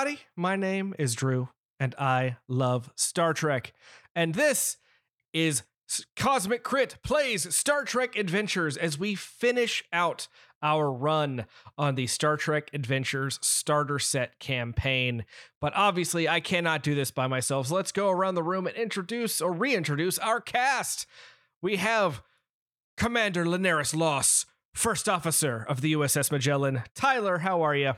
Everybody. My name is Drew, and I love Star Trek. And this is Cosmic Crit Plays Star Trek Adventures as we finish out our run on the Star Trek Adventures starter set campaign. But obviously, I cannot do this by myself. So let's go around the room and introduce or reintroduce our cast. We have Commander Linaris Loss, First Officer of the USS Magellan. Tyler, how are you?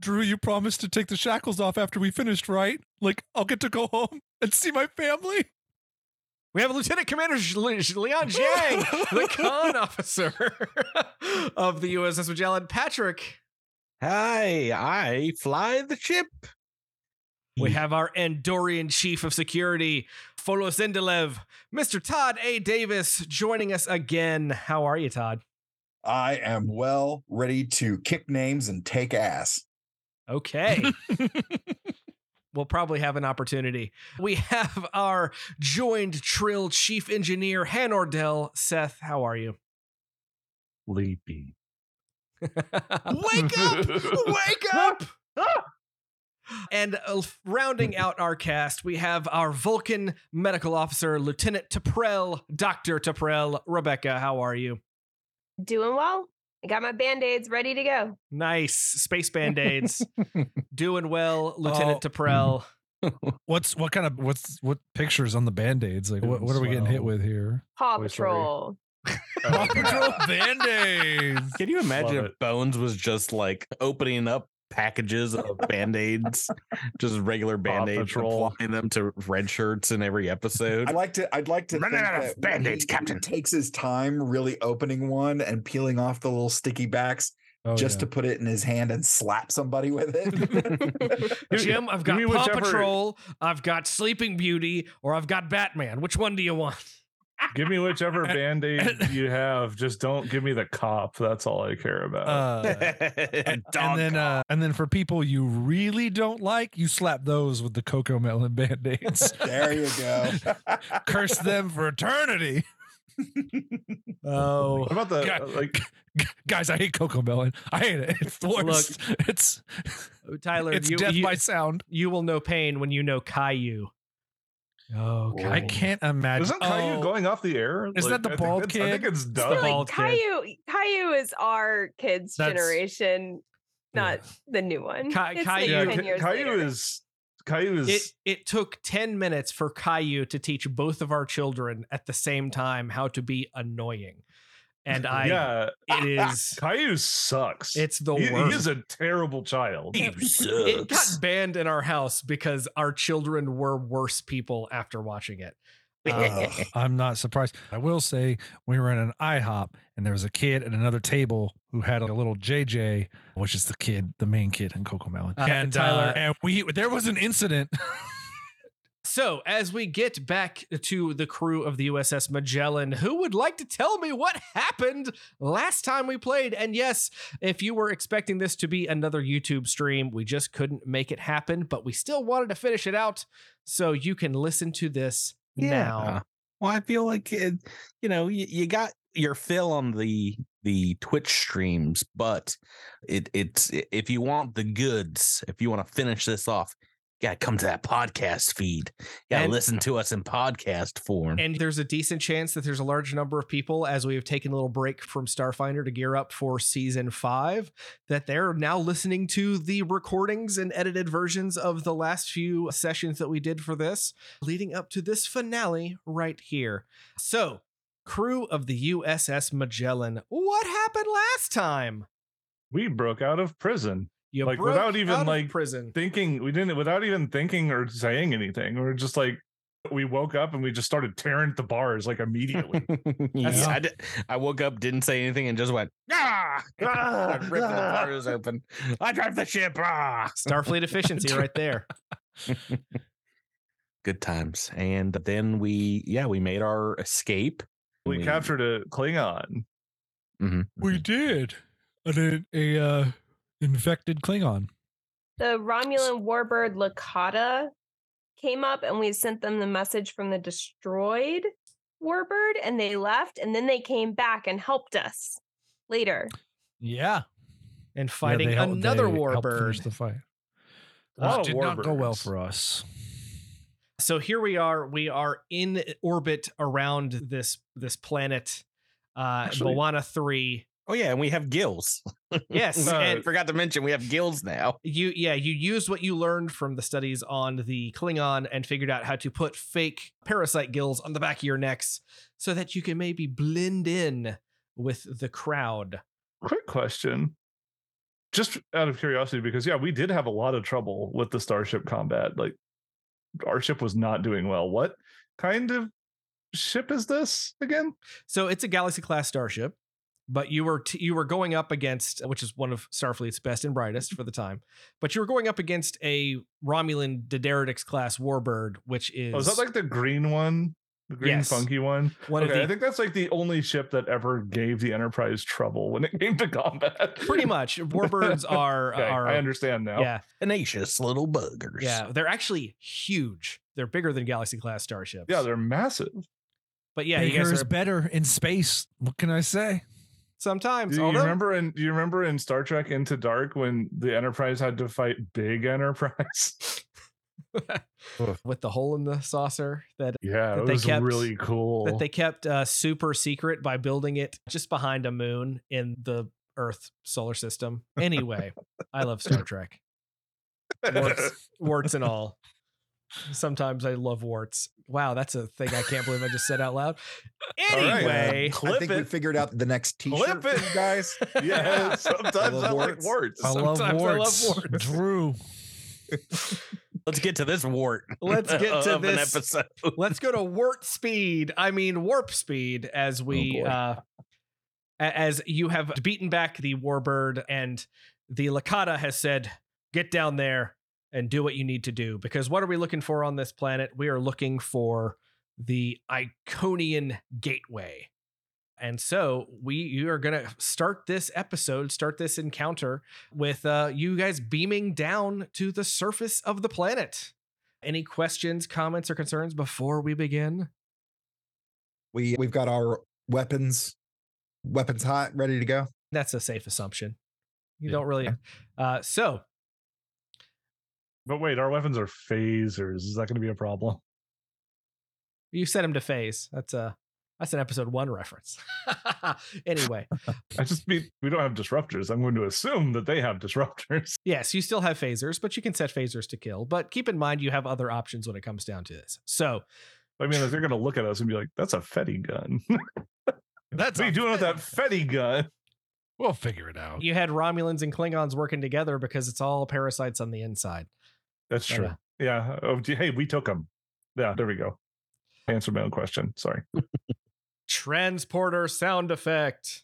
Drew, you promised to take the shackles off after we finished, right? Like, I'll get to go home and see my family. We have Lieutenant Commander Sh- Le- Sh- Leon Jiang, the con officer of the USS Magellan. Patrick, Hi, I fly the ship. we hmm. have our Andorian Chief of Security, Folos Indelev, Mr. Todd A. Davis, joining us again. How are you, Todd? I am well ready to kick names and take ass. Okay. we'll probably have an opportunity. We have our joined Trill Chief Engineer, Han Ordell. Seth, how are you? Sleepy. Wake up! Wake up! And uh, rounding out our cast, we have our Vulcan medical officer, Lieutenant Taprell, Dr. Taprell. Rebecca, how are you? Doing well. I got my band-aids ready to go. Nice. Space band aids. Doing well, Lieutenant Oh. Mm-hmm. Taprell. What's what kind of what's what pictures on the band-aids? Like what, what are we getting hit with here? Paw Toy Patrol. Paw Patrol band-aids. Can you imagine if. Bones was just like opening up packages of band-aids, just regular band-aids, applying them to red shirts in every episode? I'd like to. I'd like to. Running think out of that Band-Aids, he- Captain. He takes his time really opening one and peeling off the little sticky backs Oh, just yeah. to put it in his hand and slap somebody with it. Jim, I've got Paw whichever- Patrol, I've got Sleeping Beauty, or I've got Batman. Which one do you want? Give me whichever band aid you have. Just don't give me the cop. That's all I care about. Uh, and, and then uh, and then for people you really don't like, you slap those with the Cocomelon band-aids. there you go. Curse them for eternity. Oh. what about the Yeah. uh, like? Guys, I hate Cocomelon. I hate it. It's the worst. it's Tyler, it's you, death you, by sound. you will know pain when you know Caillou. Oh, I Oh. can't imagine. Isn't Caillou oh, going off the air? Is that the I think bald it's- I think it's the done. Like, bald kid. Caillou, Caillou is our kids' That's- generation, not yeah. the new one. Ca- It's Caillou- yeah, like 10 Ca- years Caillou later. is Caillou is It it took 10 minutes for Caillou to teach both of our children at the same time how to be annoying. And I yeah. it is Caillou sucks. it's the he, he is a terrible child. You it got banned in our house because our children were worse people after watching it. Uh, I'm not surprised. I will say we were in an IHOP and there was a kid at another table who had a little JJ, which is the kid, the main kid in Cocomelon. Uh, and Tyler- uh, and we there was an incident. So, as we get back to the crew of the USS Magellan, who would like to tell me what happened last time we played? And yes, if you were expecting this to be another YouTube stream, we just couldn't make it happen, but we still wanted to finish it out so you can listen to this now. Well, I feel like it, you know you, you got your fill on the the Twitch streams, but it it's if you want the goods, if you want to finish this off, you gotta come to that podcast feed. You gotta And- listen to us in podcast form. And there's a decent chance that there's a large number of people, as we have taken a little break from Starfinder to gear up for season five, that they're now listening to the recordings and edited versions of the last few sessions that we did for this, leading up to this finale right here. So, crew of the USS Magellan, what happened last time? We broke out of prison. You Like, broke without even, out like, prison. Thinking we didn't without even thinking or saying anything. We are just like we woke up and we just started tearing at the bars like immediately. yeah, I, did, I woke up, didn't say anything, and just went ah, ah ripping the ah." bars open. I drive the ship. Ah. Starfleet efficiency right there. Good times, and then we yeah we made our escape. we captured a Klingon. Mhm, we mhm. did. A, a uh, infected Klingon. The Romulan warbird Lakata came up and we sent them the message from the destroyed warbird and they left and then they came back and helped us later. Yeah. and Yeah, fighting they help- another they helped finish warbird. The fight. A lot Which of did not go well for us. So here we are. We are in orbit around this this planet, uh, Actually- Moana three. Oh yeah, and we have gills. Yes, Uh, and Forgot to mention we have gills now. you yeah you used what you learned from the studies on the Klingon and figured out how to put fake parasite gills on the back of your necks so that you can maybe blend in with the crowd. Quick question. Just out of curiosity, because yeah, we did have a lot of trouble with the starship combat. Like our ship was not doing well. What kind of ship is this again? So it's a Galaxy class starship, but you were t- you were going up against which is one of Starfleet's best and brightest for the time. But you were going up against a Romulan D'deridex class warbird, which oh, is, Oh, is that like the green one? The green Yes. funky one? one okay, I of the think that's like the only ship that ever gave the Enterprise trouble when it came to combat. pretty much warbirds are Okay, are I understand now. yeah Tenacious little buggers. yeah they're actually huge. They're bigger than Galaxy class starships. Yeah, they're massive. but yeah, you Bigger guys is are better in space. What can I say? Sometimes. Do you although- remember in do you remember in Star Trek Into Dark when the Enterprise had to fight Big Enterprise? with the hole in the saucer that yeah, That they was kept- really cool. that they kept uh, super secret by building it just behind a moon in the Earth solar system. Anyway, I love Star Trek, warts, warts and all. Sometimes I love warts. Wow, that's a thing I can't believe I just said out loud. All right. Anyway, I Clip think we figured out the next T-shirt Clip it. guys. yeah, sometimes I love I, like warts. warts. I love Sometimes I love warts. warts. Drew. Let's get to this wart. Let's get to of an this. episode. let's go to wart speed. I mean warp speed as we boy. uh as you have beaten back the warbird and the Lakata has said, "Get down there and do what you need to do." Because what are we looking for on this planet? We are looking for the Iconian Gateway. And so we you are gonna start this episode, start this encounter with uh, you guys beaming down to the surface of the planet. Any questions, comments, or concerns before we begin? We we've got our weapons, weapons hot, ready to go. That's a safe assumption. You Yeah. don't really. Uh, so But wait, our weapons are phasers. Is that going to be a problem? you set him to phase. That's a that's an episode one reference. anyway, I just mean we don't have disruptors. I'm going to assume that they have disruptors. yes, you still have phasers, but you can set phasers to kill. But keep in mind you have other options when it comes down to this. So I mean, they're going to look at us and be like, "That's a Fetty gun." That's what are you a- doing with that Fetty gun? We'll figure it out. you had Romulans and Klingons working together because it's all parasites on the inside. That's Yeah. true. Yeah. Oh, gee, hey, we took them. Yeah, there we go. Answered my own question. Sorry. Transporter sound effect.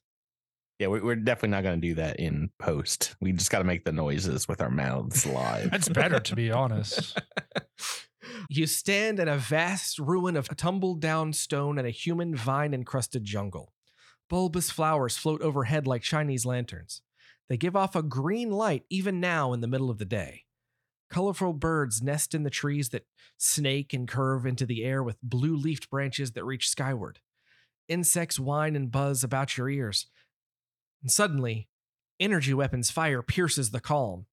Yeah, we, we're definitely not going to do that in post. We just got to make the noises with our mouths live. That's better, to be honest. you stand in a vast ruin of tumbled down stone and a human vine encrusted jungle. Bulbous flowers float overhead like Chinese lanterns. They give off a green light even now in the middle of the day. Colorful birds nest in the trees that snake and curve into the air with blue leafed branches that reach skyward. Insects whine and buzz about your ears. And suddenly, energy weapons fire pierces the calm.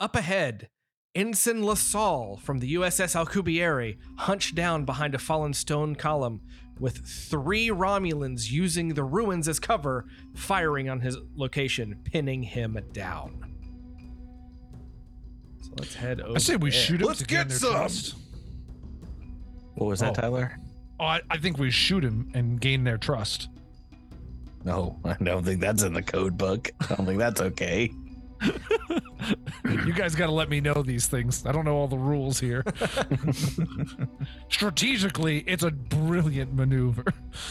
Up ahead, Ensign LaSalle from the USS Alcubierre hunched down behind a fallen stone column with three Romulans using the ruins as cover, firing on his location, pinning him down. So let's head over. I say we there. shoot him Let's to get their some. trust. What was that, Oh. Tyler? Oh, I, I think we shoot him and gain their trust. No, I don't think that's in the code book. I don't think that's okay. you guys got to let me know these things. I don't know all the rules here. Strategically, it's a brilliant maneuver.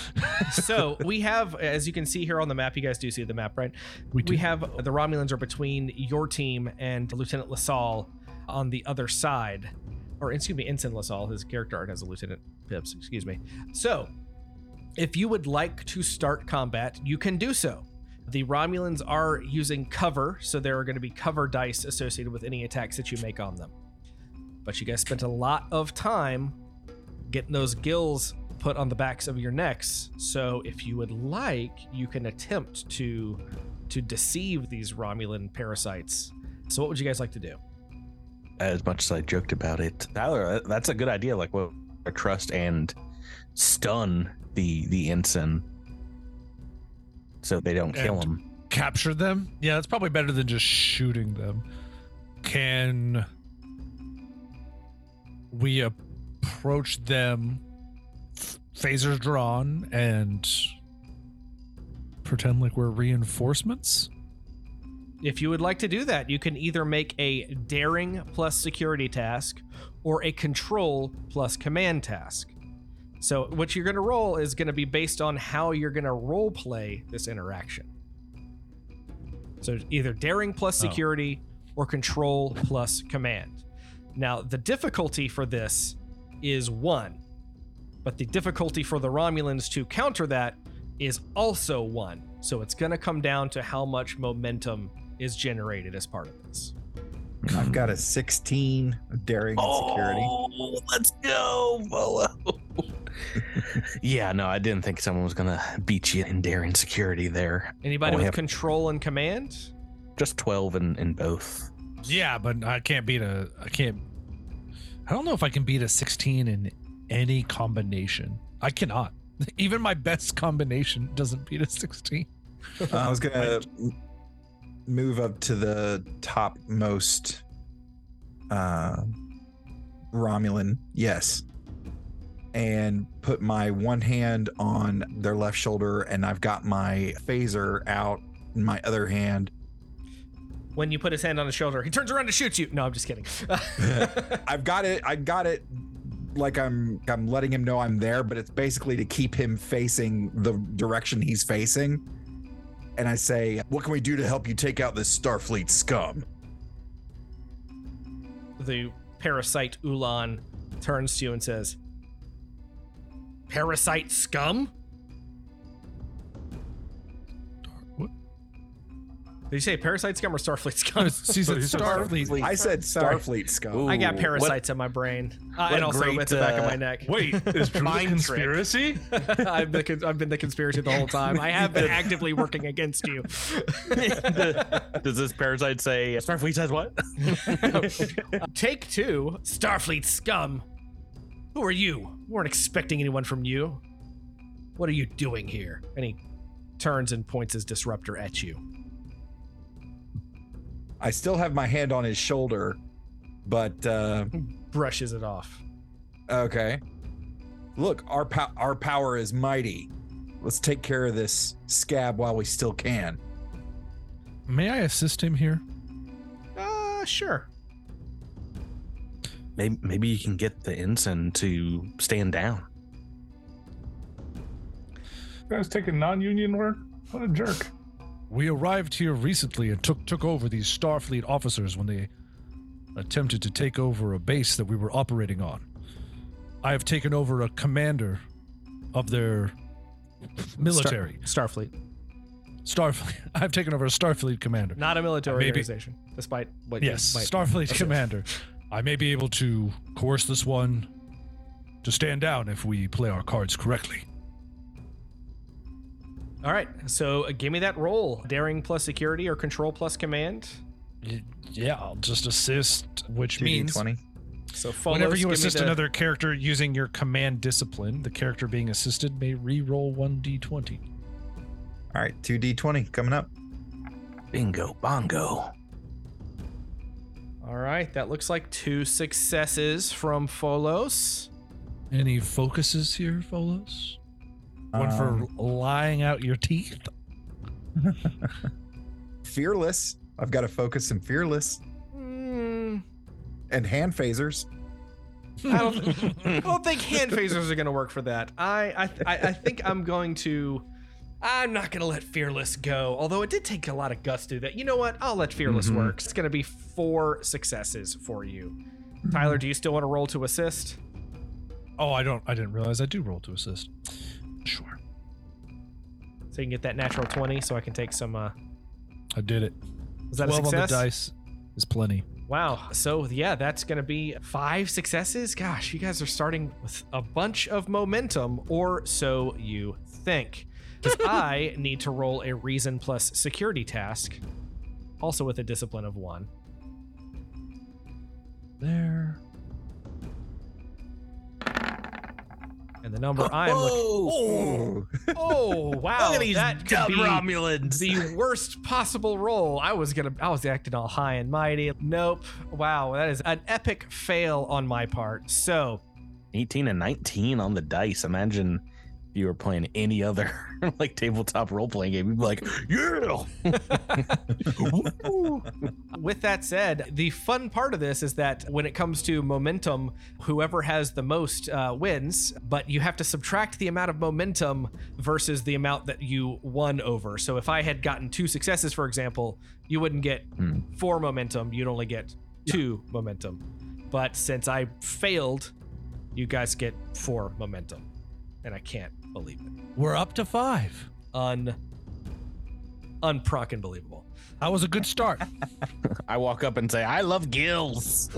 so we have, as you can see here on the map, you guys do see the map, right? We do. we have the Romulans are between your team and Lieutenant LaSalle on the other side. Or excuse me, Ensign LaSalle. His character art has a Lieutenant Pips, excuse me. So if you would like to start combat, you can do so. The Romulans are using cover, so there are going to be cover dice associated with any attacks that you make on them. But you guys spent a lot of time getting those gills put on the backs of your necks. So if you would like, you can attempt to to deceive these Romulan parasites. So, what would you guys like to do? As much as I joked about it, Tyler, that's a good idea. Like, what trust and stun the the ensign so they don't kill And- him. Capture them? Yeah, that's probably better than just shooting them. Can we approach them, f- phasers drawn, and pretend like we're reinforcements? If you would like to do that, you can either make a daring plus security task or a control plus command task. So, what you're going to roll is going to be based on how you're going to role play this interaction. So, either daring plus Oh. security or control plus command. Now, the difficulty for this is one, but the difficulty for the Romulans to counter that is also one. So, it's going to come down to how much momentum is generated as part of this. I've got a 16 daring and security. Oh, let's go, Volo. yeah, no, I didn't think someone was gonna beat you in daring security there. Anybody we with have- control and command? Just twelve in, in both. Yeah, but I can't beat a. I can't. I don't know if I can beat a 16 in any combination. I cannot. Even my best combination doesn't beat a 16. I was gonna move up to the topmost uh Romulan, yes. And put my one hand on their left shoulder and I've got my phaser out in my other hand. When you put his hand on his shoulder, he turns around to shoot you. No, I'm just kidding. I've got it, I got it like I'm I'm letting him know I'm there, but it's basically to keep him facing the direction he's facing. And I say, What can we do to help you take out this Starfleet scum? the parasite Ulan turns to you and says, Parasite scum? What? Did you say parasite scum or Starfleet scum? She said he Starfleet. I said Starfleet scum. Ooh, I got what- parasites in my brain. Uh, and also great, at the back of uh, my neck. Wait, is Drew the Mind conspiracy? I've, been, I've been the conspiracy the whole time. I have been actively working against you. Does this parasite say Starfleet says what? Take two, Starfleet scum. Who are you? We weren't expecting anyone from you. What are you doing here? And he turns and points his disruptor at you. I still have my hand on his shoulder, but uh Brushes it off. okay. Look, our pow- our power is mighty. Let's take care of this scab while we still can. May I assist him here? Uh, sure. Maybe, maybe you can get the ensign to stand down. Guys taking non-union work? What a jerk. We arrived here recently and took took over these Starfleet officers when they attempted to take over a base that we were operating on. I have taken over a commander of their military. Starfleet. Starfleet. I've taken over a Starfleet commander. Not a military Maybe- organization, despite what you Yes, might- Starfleet commander. I may be able to coerce this one to stand down if we play our cards correctly. All right, so uh, give me that roll. Daring plus security or control plus command. Y- Yeah, I'll just assist, which means 2d20. So whenever Folos, you me assist the- another character using your command discipline, the character being assisted may re-roll 1d20. All right, 2d20 coming up. Bingo, bongo. All right, that looks like two successes from Folos. Any focuses here, Folos? One Um, for lying out your teeth? fearless. I've got to focus and fearless Hmm, and hand phasers. I don't, I don't think hand phasers are going to work for that. I, I, I, I think I'm going to. I'm not going to let Fearless go. Although it did take a lot of guts to do that. You know what? I'll let Fearless Mhm. work. It's going to be four successes for you. Tyler, do you still want to roll to assist? Oh, I don't. I didn't realize I do roll to assist. Sure, So you can get that natural 20 so I can take some. Uh, I did it. was that a Twelve on the dice is plenty. Wow. So yeah, that's gonna be five successes. Gosh, you guys are starting with a bunch of momentum, or so you think. Because I need to roll a reason plus security task, also with a discipline of one. There. And the number I'm looking. Whoa! Oh. Oh. oh wow! Look at these that dumb be Romulans. the worst possible roll. I was gonna. I was acting all high and mighty. Nope. Wow, that is an epic fail on my part. So 18 and 19 on the dice. Imagine if you were playing any other like tabletop role playing game. You'd be like, yeah. With that said, the fun part of this is that when it comes to momentum, whoever has the most uh, wins, but you have to subtract the amount of momentum versus the amount that you won over. So if I had gotten two successes, for example, you wouldn't get Hmm. four momentum, you'd only get two momentum. But since I failed, you guys get four momentum. And I can't believe it. We're up to five. Un unprockin' believable. That was a good start. I walk up and say, I love gills.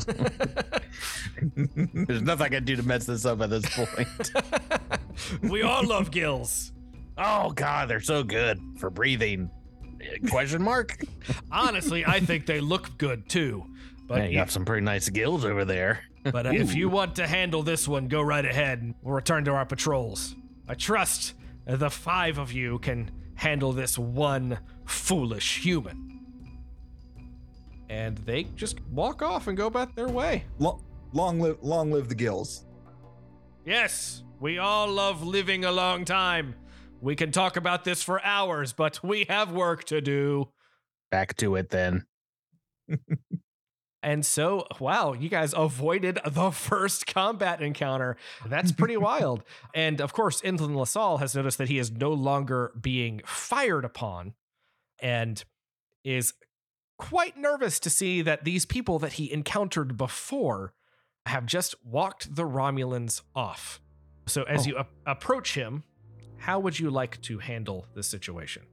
There's nothing I can do to mess this up at this point. we all love gills. oh God, they're so good for breathing. Question mark? Honestly, I think they look good too. But Hey, you got some pretty nice gills over there. but uh, if you want to handle this one, go right ahead and we'll return to our patrols. I trust the five of you can handle this one foolish human. And they just walk off and go about their way. Long, long live, long live the gills. Yes, we all love living a long time. We can talk about this for hours, but we have work to do. Back to it then. And so, wow, you guys avoided the first combat encounter. That's pretty wild. And of course, Inland LaSalle has noticed that he is no longer being fired upon and is quite nervous to see that these people that he encountered before have just walked the Romulans off. So, as Oh. you a- approach him, how would you like to handle this situation?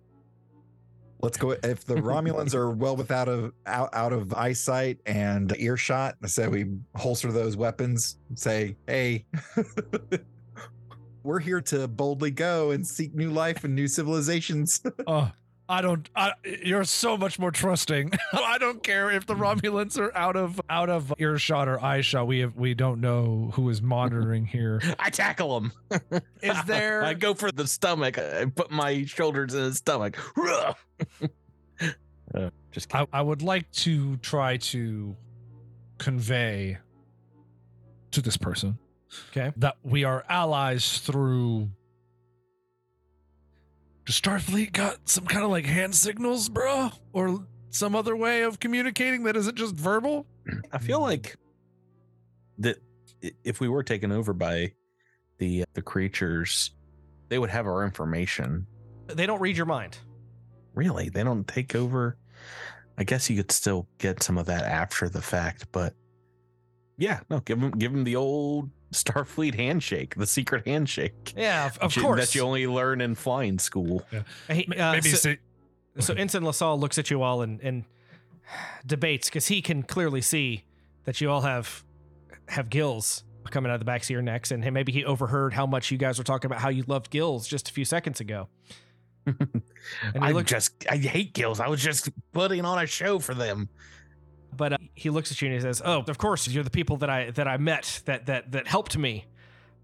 Let's go. If the Romulans are well without of out, out of eyesight and earshot, I say we holster those weapons. Say, hey, we're here to boldly go and seek new life and new civilizations. Oh, I don't. I, you're so much more trusting. I don't care if the Romulans are out of out of earshot or eyeshot. We have we don't know who is monitoring here. I tackle him. Is there? I go for the stomach. I put my shoulders in his stomach. Uh, just. I, I would like to try to convey to this person Okay. that we are allies through. Does Starfleet got some kind of like hand signals, bro, or some other way of communicating that isn't just verbal? I feel like that if we were taken over by the uh, the creatures, they would have our information. They don't read your mind. Really, they don't take over. I guess you could still get some of that after the fact, but yeah, no, give them give them the old Starfleet handshake, the secret handshake. Yeah, of, of that you- course. that you only learn in flying school. He- Ma- uh, Maybe so- say, So Ensign LaSalle looks at you all and, and debates because he can clearly see that you all have have gills coming out of the backs of your necks, and maybe he overheard how much you guys were talking about how you loved gills just a few seconds ago. And I looks, just I hate gills. I was just putting on a show for them. But uh, he looks at you and he says, "Oh, of course, you're the people that I that I met that that that helped me."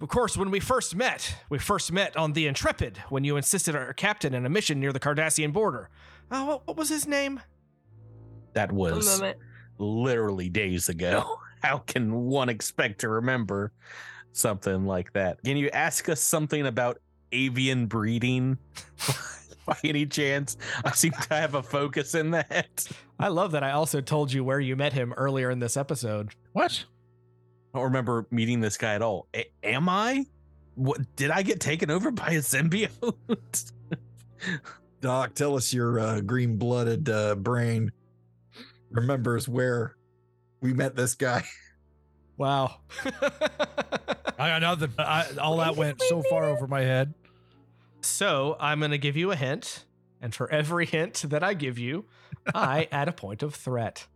Of course, when we first met, we first met on the Intrepid when you insisted our captain in a mission near the Cardassian border. Oh, what, what was his name? That was literally days ago. How can one expect to remember something like that? Can you ask us something about avian breeding by any chance? I seem to have a focus in that. I love that I also told you where you met him earlier in this episode. what? I don't remember meeting this guy at all. A- am I? What did I get taken over by a symbiote? Doc, tell us your uh, green blooded uh, brain remembers where we met this guy. Wow. I know that I, all that went so far over my head. So I'm going to give you a hint. And for every hint that I give you, I add a point of threat.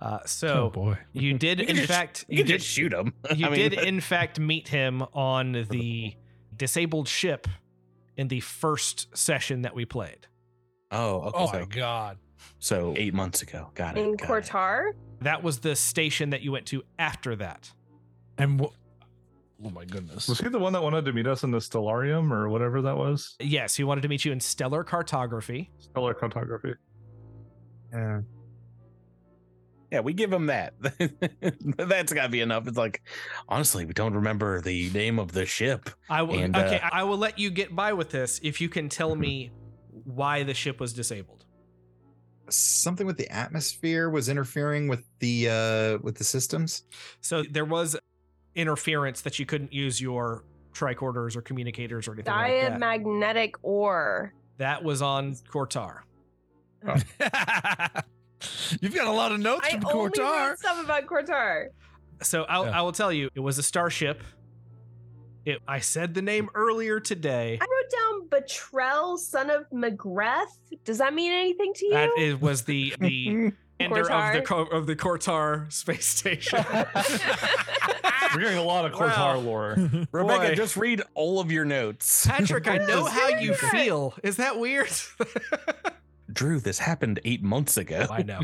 Uh, oh so boy. you did, You in just- fact, You, you did, just shoot him. you I mean, did, in fact, meet him on the disabled ship in the first session that we played. Oh, okay. Oh so, my god. so eight months ago. Got it. In got it. Kortar? That was the station that you went to after that. And wh- oh my goodness. Was he the one that wanted to meet us in the Stellarium or whatever that was? Yes, he wanted to meet you in stellar cartography. Stellar cartography. Yeah. Yeah, we give him that. That's got to be enough. It's like, honestly, we don't remember the name of the ship. I will And, okay, uh, I will let you get by with this if you can tell me why the ship was disabled. Something with the atmosphere was interfering with the uh with the systems. So there was interference that you couldn't use your tricorders or communicators or anything like that. Diamagnetic ore. That was on Kortar. Oh. You've got a lot of notes I from only Kortar. read stuff about Kortar. So I'll, Yeah. I will tell you, it was a starship. It, I said the name earlier today. I wrote down Betrell, son of McGrath. Does that mean anything to you? That it was the the ender of the Kortar. Co- of the Kortar space station. We're hearing a lot of Kortar Wow. lore. Rebecca, Boy. just read all of your notes. Patrick, I know how you Yes. feel. Is that weird? Drew, this happened eight months ago. Oh, I know.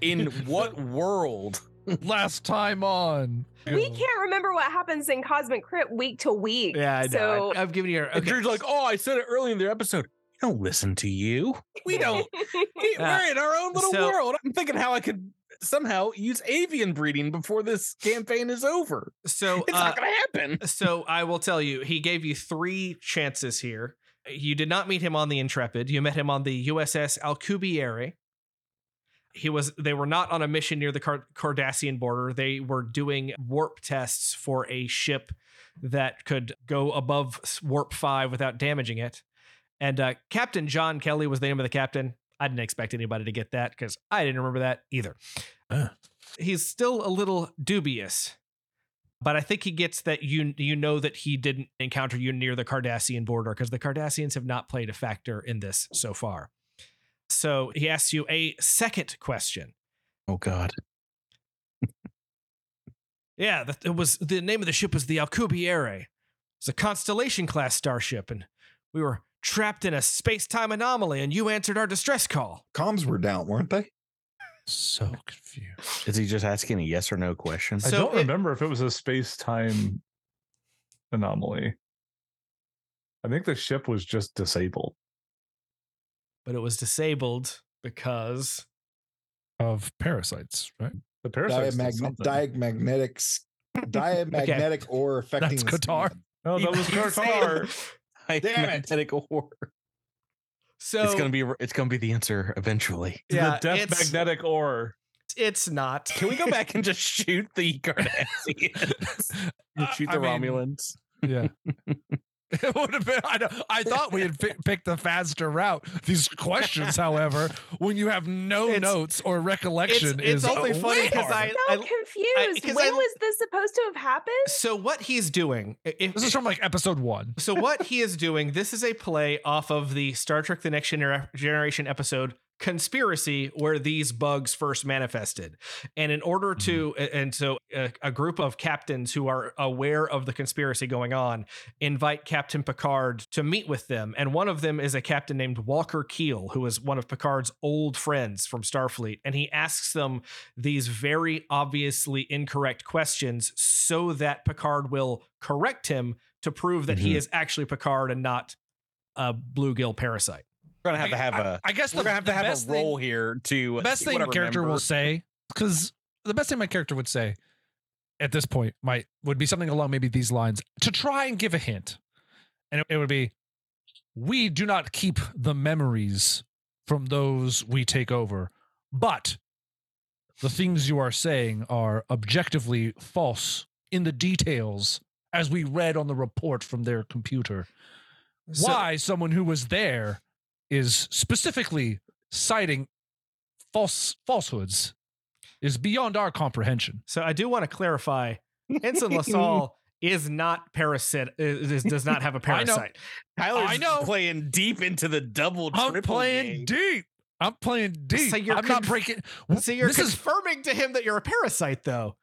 In what world? Last time on. we can't remember what happens in Cosmic Crit week to week. Yeah, I know. So I, have given you. And Okay. Drew's like, oh, I said it early in the episode. We don't listen to you. We don't. We, Uh, we're in our own little so- world. I'm thinking how I could somehow use avian breeding before this campaign is over. So It's uh, not going to happen. so I will tell you, he gave you three chances here. You did not meet him on the Intrepid. You met him on the USS Alcubierre. He was. They were not on a mission near the Car- Cardassian border. They were doing warp tests for a ship that could go above warp five without damaging it. And uh, Captain John Kelly was the name of the captain. I didn't expect anybody to get that because I didn't remember that either. Ah. He's still a little dubious but I think he gets that you you know that he didn't encounter you near the Cardassian border because the Cardassians have not played a factor in this so far. So he asks you a second question. Oh, God. Yeah, that it was the name of the ship was the Alcubierre. It's a Constellation class starship, and we were trapped in a space time anomaly, and you answered our distress call. Comms were down, weren't they? So confused. Is he just asking a yes or no question? I don't it- remember if it was a space time anomaly. I think the ship was just disabled. But it was disabled because Of parasites, right? The parasites. did Diamagn- something. diamagnetics diamagnetic ore affecting That's Kortar. skin. no, that was Kortar. I Damn it. magnetic ore. so it's gonna be. It's gonna be the answer eventually. yeah, the death magnetic ore. it's not. Can we go back and just shoot the Cardassians? Shoot I the mean, Romulans? Yeah. It would have been. I, know, I thought we had pi- picked the faster route. These questions, however, when you have no It's- notes or recollection, it's is only funny way 'cause harder. I- so confused. 'cause when I- was this supposed to have happened? So what he's doing, if, This is from like episode one. so what he is doing, this is a play off of the Star Trek: The Next Gener- Generation episode "Conspiracy," where these bugs first manifested. And in order to, and so a, a group of captains who are aware of the conspiracy going on invite Captain Picard to meet with them. And one of them is a captain named Walker Keel, who is one of Picard's old friends from Starfleet. And he asks them these very obviously incorrect questions so that Picard will correct him to prove that he Mhm. is actually Picard and not a bluegill parasite. We're gonna have to have I, a. I guess We're the, gonna have to have a role thing, here to. The best thing what a I character will say, because the best thing my character would say at this point might would be something along maybe these lines to try and give a hint, and it, it would be, "We do not keep the memories from those we take over, but the things you are saying are objectively false in the details." As we read on the report from their computer, So- why someone who was there is specifically citing false falsehoods is beyond our comprehension. So I do want to clarify Ensign LaSalle is not parasite is, is- does not have a I know. parasite. Tyler's I know. playing deep into the double. I'm playing game. deep. I'm playing deep. So you're I'm not conf- breaking. So you're this is confirming to him that you're a parasite though.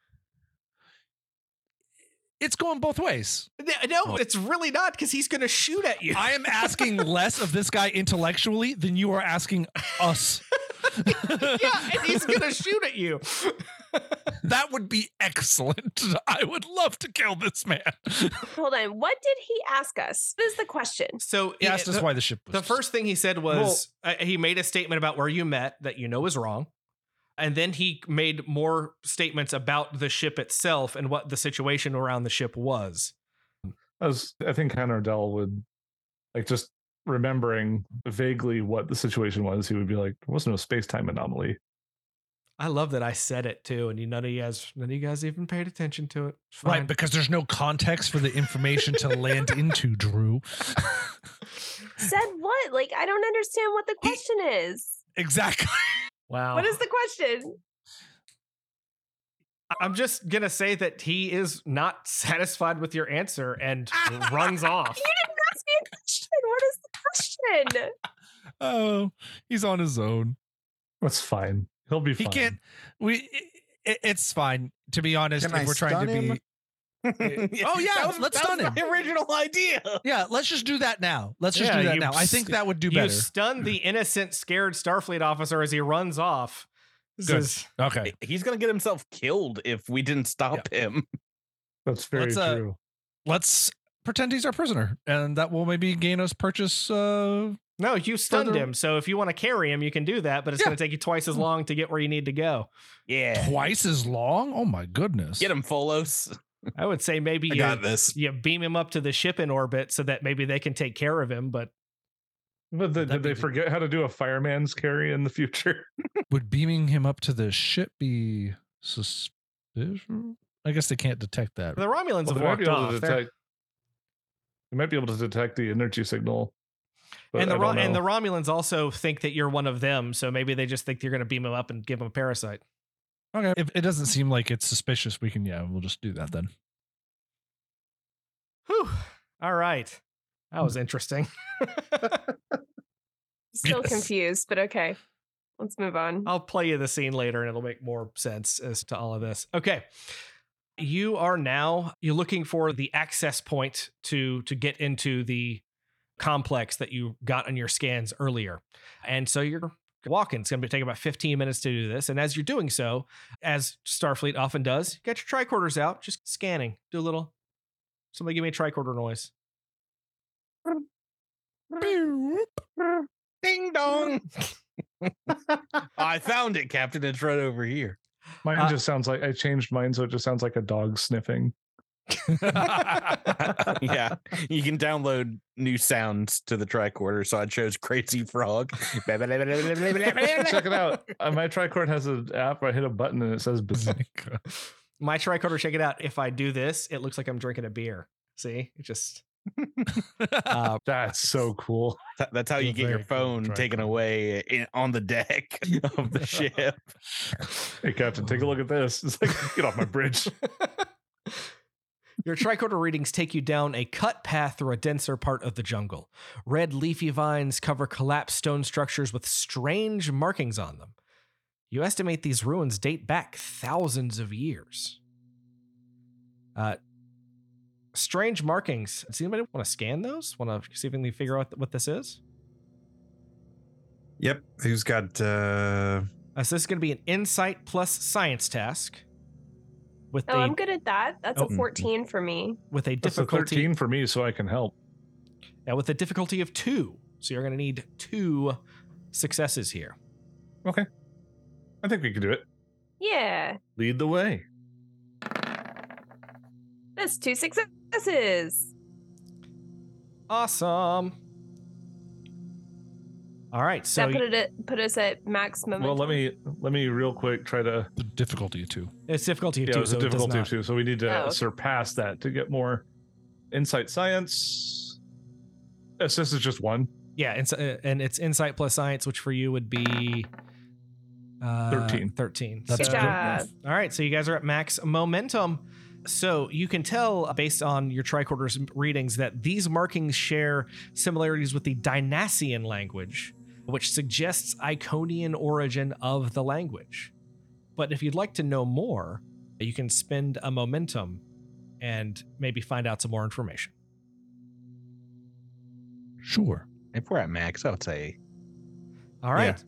It's going both ways. No, it's really not because he's going to shoot at you. I am asking less of this guy intellectually than you are asking us. yeah, and he's going to shoot at you. that would be excellent. I would love to kill this man. Hold on. What did he ask us? What is the question? So He yeah, asked us the, why the ship was. the first thing he said was uh, he made a statement about where you met that you know is wrong. And then he made more statements about the ship itself and what the situation around the ship was. As I think Han Ordell would like just remembering vaguely what the situation was, he would be like, there was no space time anomaly. I love that I said it too, and you none of you guys, none of you guys even paid attention to it. It's Right, because there's no context for the information to land into, Drew. Said what? Like, I don't understand what the He- question is. exactly. Wow. What is the question? I'm just gonna say that he is not satisfied with your answer and runs off. You didn't ask me a question. What is the question? Oh, he's on his own. That's fine. He'll be He fine. can't. We. It, it's fine. To be honest, Can if I we're trying to be. him? Oh, yeah, that was, let's that stun was him. my original idea. Yeah, let's just do that now. Let's just Yeah, do that now. I s- think that would do You better. You stun the innocent, scared Starfleet officer as he runs off. This Good. Okay. He's gonna get himself killed if we didn't stop him. That's very Let's, uh, true. Let's pretend he's our prisoner, and that will maybe gain us purchase. Uh, no, you stunned Further- him. So if you want to carry him, you can do that, but it's Yeah. going to take you twice as long to get where you need to go. Yeah. twice as long. Oh my goodness. Get him, Folos. I would say maybe I you, got this. you beam him up to the ship in orbit so that maybe they can take care of him. But But the, did they forget how to do a fireman's carry in the future? Would beaming him up to the ship be suspicious? I guess they can't detect that. the Romulans Well, have they might be walked able off. to detect. They might be able to detect the energy signal. and the I Ro- and the. Romulans also think that you're one of them, so maybe they just think you're going to beam him up and give him a parasite. Okay. If it doesn't seem like it's suspicious, we can, yeah, we'll just do that then. Whew. All right, that mm. was interesting. Still Yes. confused, but okay. Let's move on. I'll play you the scene later and it'll make more sense as to all of this. Okay. You are now you're looking for the access point to to get into the complex that you got on your scans earlier. And so you're walking. It's going to take about 15 minutes to do this. And as you're doing so, as Starfleet often does, get your tricorders out, just scanning. Do a little somebody give me a tricorder noise. Ding dong. I found it, Captain. It's right over here. Mine Uh, just sounds like I changed mine, so it just sounds like a dog sniffing. yeah, you can download new sounds to the tricorder. So I chose Crazy Frog. Check it out. Uh, my tricord has an app. Where I hit a button and it says. bzz. My tricorder, check it out. If I do this, it looks like I'm drinking a beer. See? It just uh, That's so cool. Th- That's how you get your very cool phone taken away in, on the deck of the ship. Hey, Captain, take a look at this. It's like get off my bridge. Your tricorder readings take you down a cut path through a denser part of the jungle. Red leafy vines cover collapsed stone structures with strange markings on them. You estimate these ruins date back thousands of years. Uh, strange markings. Does anybody want to scan those? Want to see if they can figure out what this is? Yep. Who's got uh Uh, so this is going to be an insight plus science task with Oh, a I'm good at that. That's Oh. a 14 for me. with a That's a difficulty 13 for me, so I can help. yeah, with a difficulty of two. So you're going to need two successes here. Okay. I think we can do it. Yeah. Lead the way. That's two successes. Awesome. All right, so that put it at, put us at maximum. Well, let me let me real quick try to. the difficulty too. it's difficulty of Yeah, two. it was so a it does difficulty not- of two, so we need to Oh, okay. surpass that to get more insight science. Assist is just one. Yeah, and, uh, and it's insight plus science, which for you would be uh, 13. Thirteen. That's Good So- good job. All right, so you guys are at max momentum. So you can tell uh, based on your tricorder's readings that these markings share similarities with the Dinasian language, which suggests Iconian origin of the language. But if you'd like to know more, you can spend a momentum and maybe find out some more information. Sure. If we're at max, I would say All right.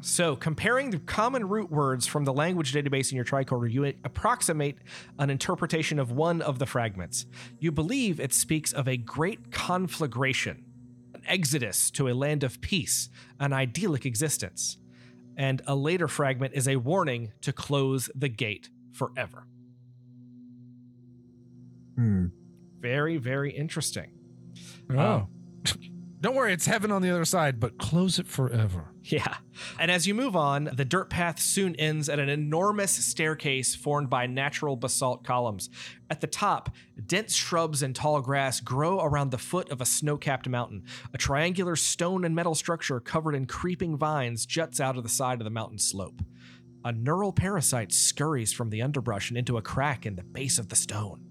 So, comparing the common root words from the language database in your tricorder, you approximate an interpretation of one of the fragments. You believe it speaks of a great conflagration, an exodus to a land of peace, an idyllic existence. And a later fragment is a warning to close the gate forever. Hmm. Very, very interesting. Oh. Don't worry, it's heaven on the other side, but close it forever. Yeah. And as you move on, the dirt path soon ends at an enormous staircase formed by natural basalt columns. At the top, dense shrubs and tall grass grow around the foot of a snow capped mountain. A triangular stone and metal structure covered in creeping vines juts out of the side of the mountain slope. A neural parasite scurries from the underbrush and into a crack in the base of the stone.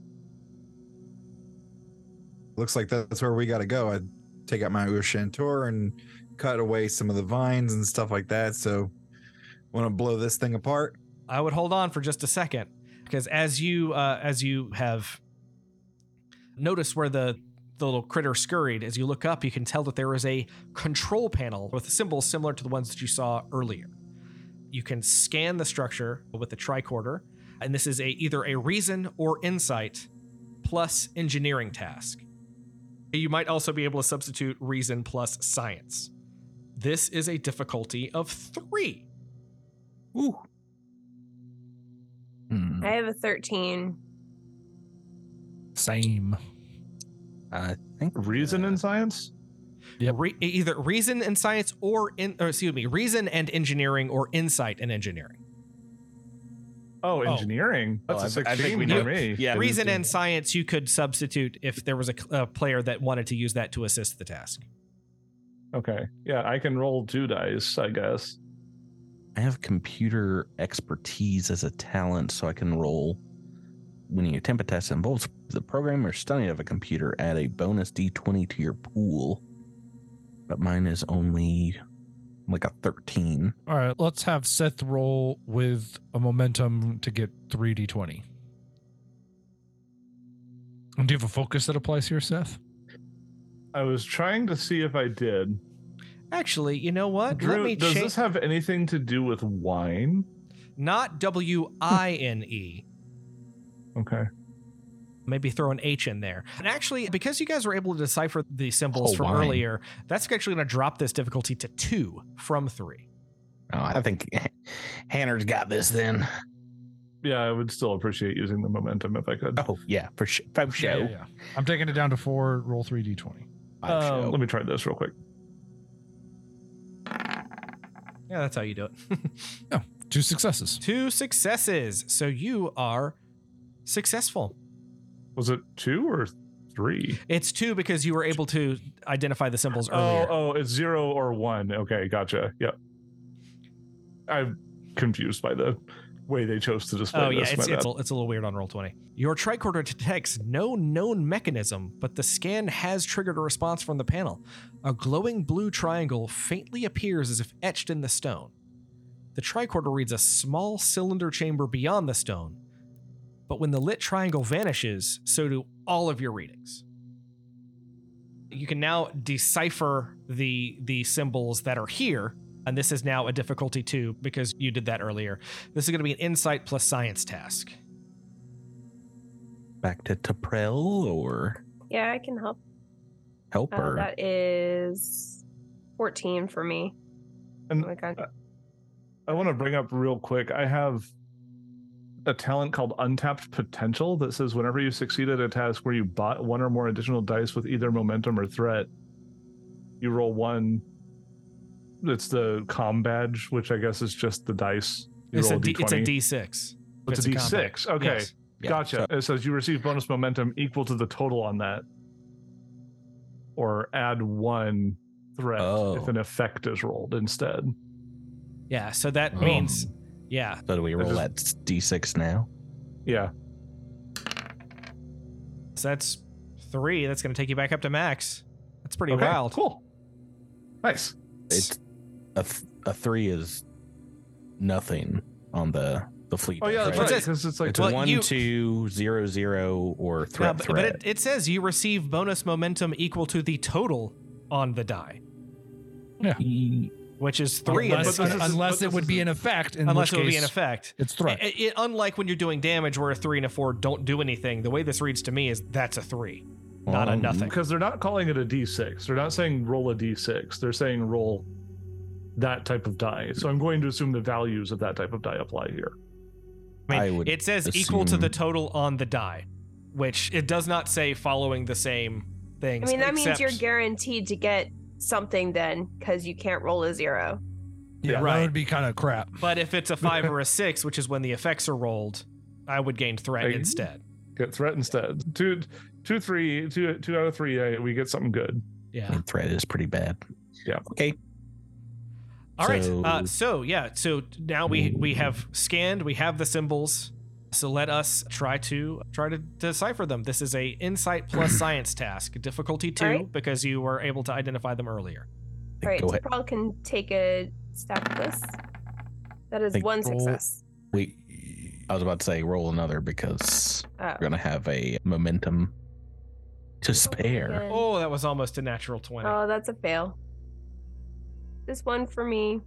Looks like that's where we got to go. I'd take out my Ushantor and cut away some of the vines and stuff like that. So, want to blow this thing apart? I would hold on for just a second because as you uh, as you have noticed where the the little critter scurried, as you look up, you can tell that there is a control panel with symbols similar to the ones that you saw earlier. You can scan the structure with the tricorder, and this is a either a reason or insight plus engineering task. You might also be able to substitute reason plus science. This is a difficulty of three. Ooh. Hmm. I have a 13. Same. I think Reason uh, in science? Yep. Re- either reason and science or in or excuse me reason and engineering or insight and engineering Oh, oh, engineering. Oh, That's I- a I think 16 we for me. Yeah. reason and science you could substitute if there was a, a player that wanted to use that to assist the task Okay. Yeah, I can roll two dice, I guess. I have computer expertise as a talent, so I can roll. Winning a temper test involves the programming or study of a computer. Add a bonus d20 to your pool, but mine is only like a 13. All right, let's have Seth roll with a momentum to get 3d20. And do you have a focus that applies here, Seth? I was trying to see if I did. actually you know what let Drew, me does change this have anything to do with wine? not w-i-n-e Okay. Maybe throw an h in there and actually because you guys were able to decipher the symbols Oh, from wine. earlier that's actually going to drop this difficulty to two from three Oh, I think Hannard's got this then. Yeah, I would still appreciate using the momentum if I could. Oh, yeah, for sure. For show. Yeah, yeah. I'm taking it down to four. Roll 3d20. For Um, let me try this real quick. yeah that's how you do it Two successes. two successes so you are successful Was it two or three? It's two because you were able to identify the symbols Oh, earlier. oh, oh, it's zero or one. Okay, gotcha. Yep. I'm confused by the way they chose to display Oh, yeah, this. it's, it's, a, it's a little weird on Roll20. Your tricorder detects no known mechanism, but the scan has triggered a response from the panel. A glowing blue triangle faintly appears as if etched in the stone. The tricorder reads a small cylinder chamber beyond the stone, but when the lit triangle vanishes, so do all of your readings. You can now decipher the the symbols that are here, and this is now a difficulty two because you did that earlier. This is going to be an insight plus science task. Back to Taprel or Yeah, I can help. Uh, Helper. that is 14 for me. And Oh my God. I want to bring up real quick. I have a talent called Untapped Potential that says whenever you succeed at a task where you bought one or more additional dice with either momentum or threat, you roll one. It's the com badge, which I guess is just the dice. You It's a, roll D, it's a D20. D6. It's It's a a combat. D6. Okay. Yes. Yeah, Gotcha. so- it says you receive bonus momentum equal to the total on that, or add one threat Oh. if an effect is rolled instead. Yeah, so that Oh. means, yeah. so do we roll just- that d6 now? Yeah. So that's three. That's going to take you back up to max. That's pretty Okay, wild. Cool. Nice. It's a, th- a three is nothing on the the fleet. Oh yeah, does, that's right? right. It Because it's like It's Well, one, you- two, zero, zero, or Yeah, threat, but, threat. but it, it says you receive bonus momentum equal to the total on the die, which is three. unless, this this case. is- unless but it would be a- in effect. In unless it would be in effect. It's threat. It- it- unlike when you're doing damage, where a three and a four don't do anything. The way this reads to me is that's a three, not a Um, nothing. because they're not calling it a d6. They're not saying roll a d6. They're saying roll that type of die. So I'm going to assume the values of that type of die apply here. I mean, I would it says equal to the total on the die, which it does not say following the same things. I mean, that means you're guaranteed to get something then because you can't roll a zero. yeah, right. that would be kind of crap. But if it's a five or a six, which is when the effects are rolled, I would gain threat Like- instead. Get threat instead. Two, two, three, two, two out of three. uh, We get something good. Yeah. threat is pretty bad. Yeah. Okay. All right. So- Uh, so yeah. So now we we have scanned. We have the symbols. So let us try to try to decipher them. This is a insight plus science task, difficulty two, All right. because you were able to identify them earlier. All right, Go ahead. Paul can take a stab at this. That is one roll- success. Wait, I was about to say roll another because Oh. we're gonna have a momentum to spare. again. Oh, that was almost a natural twenty. Oh, that's a fail. This one for me.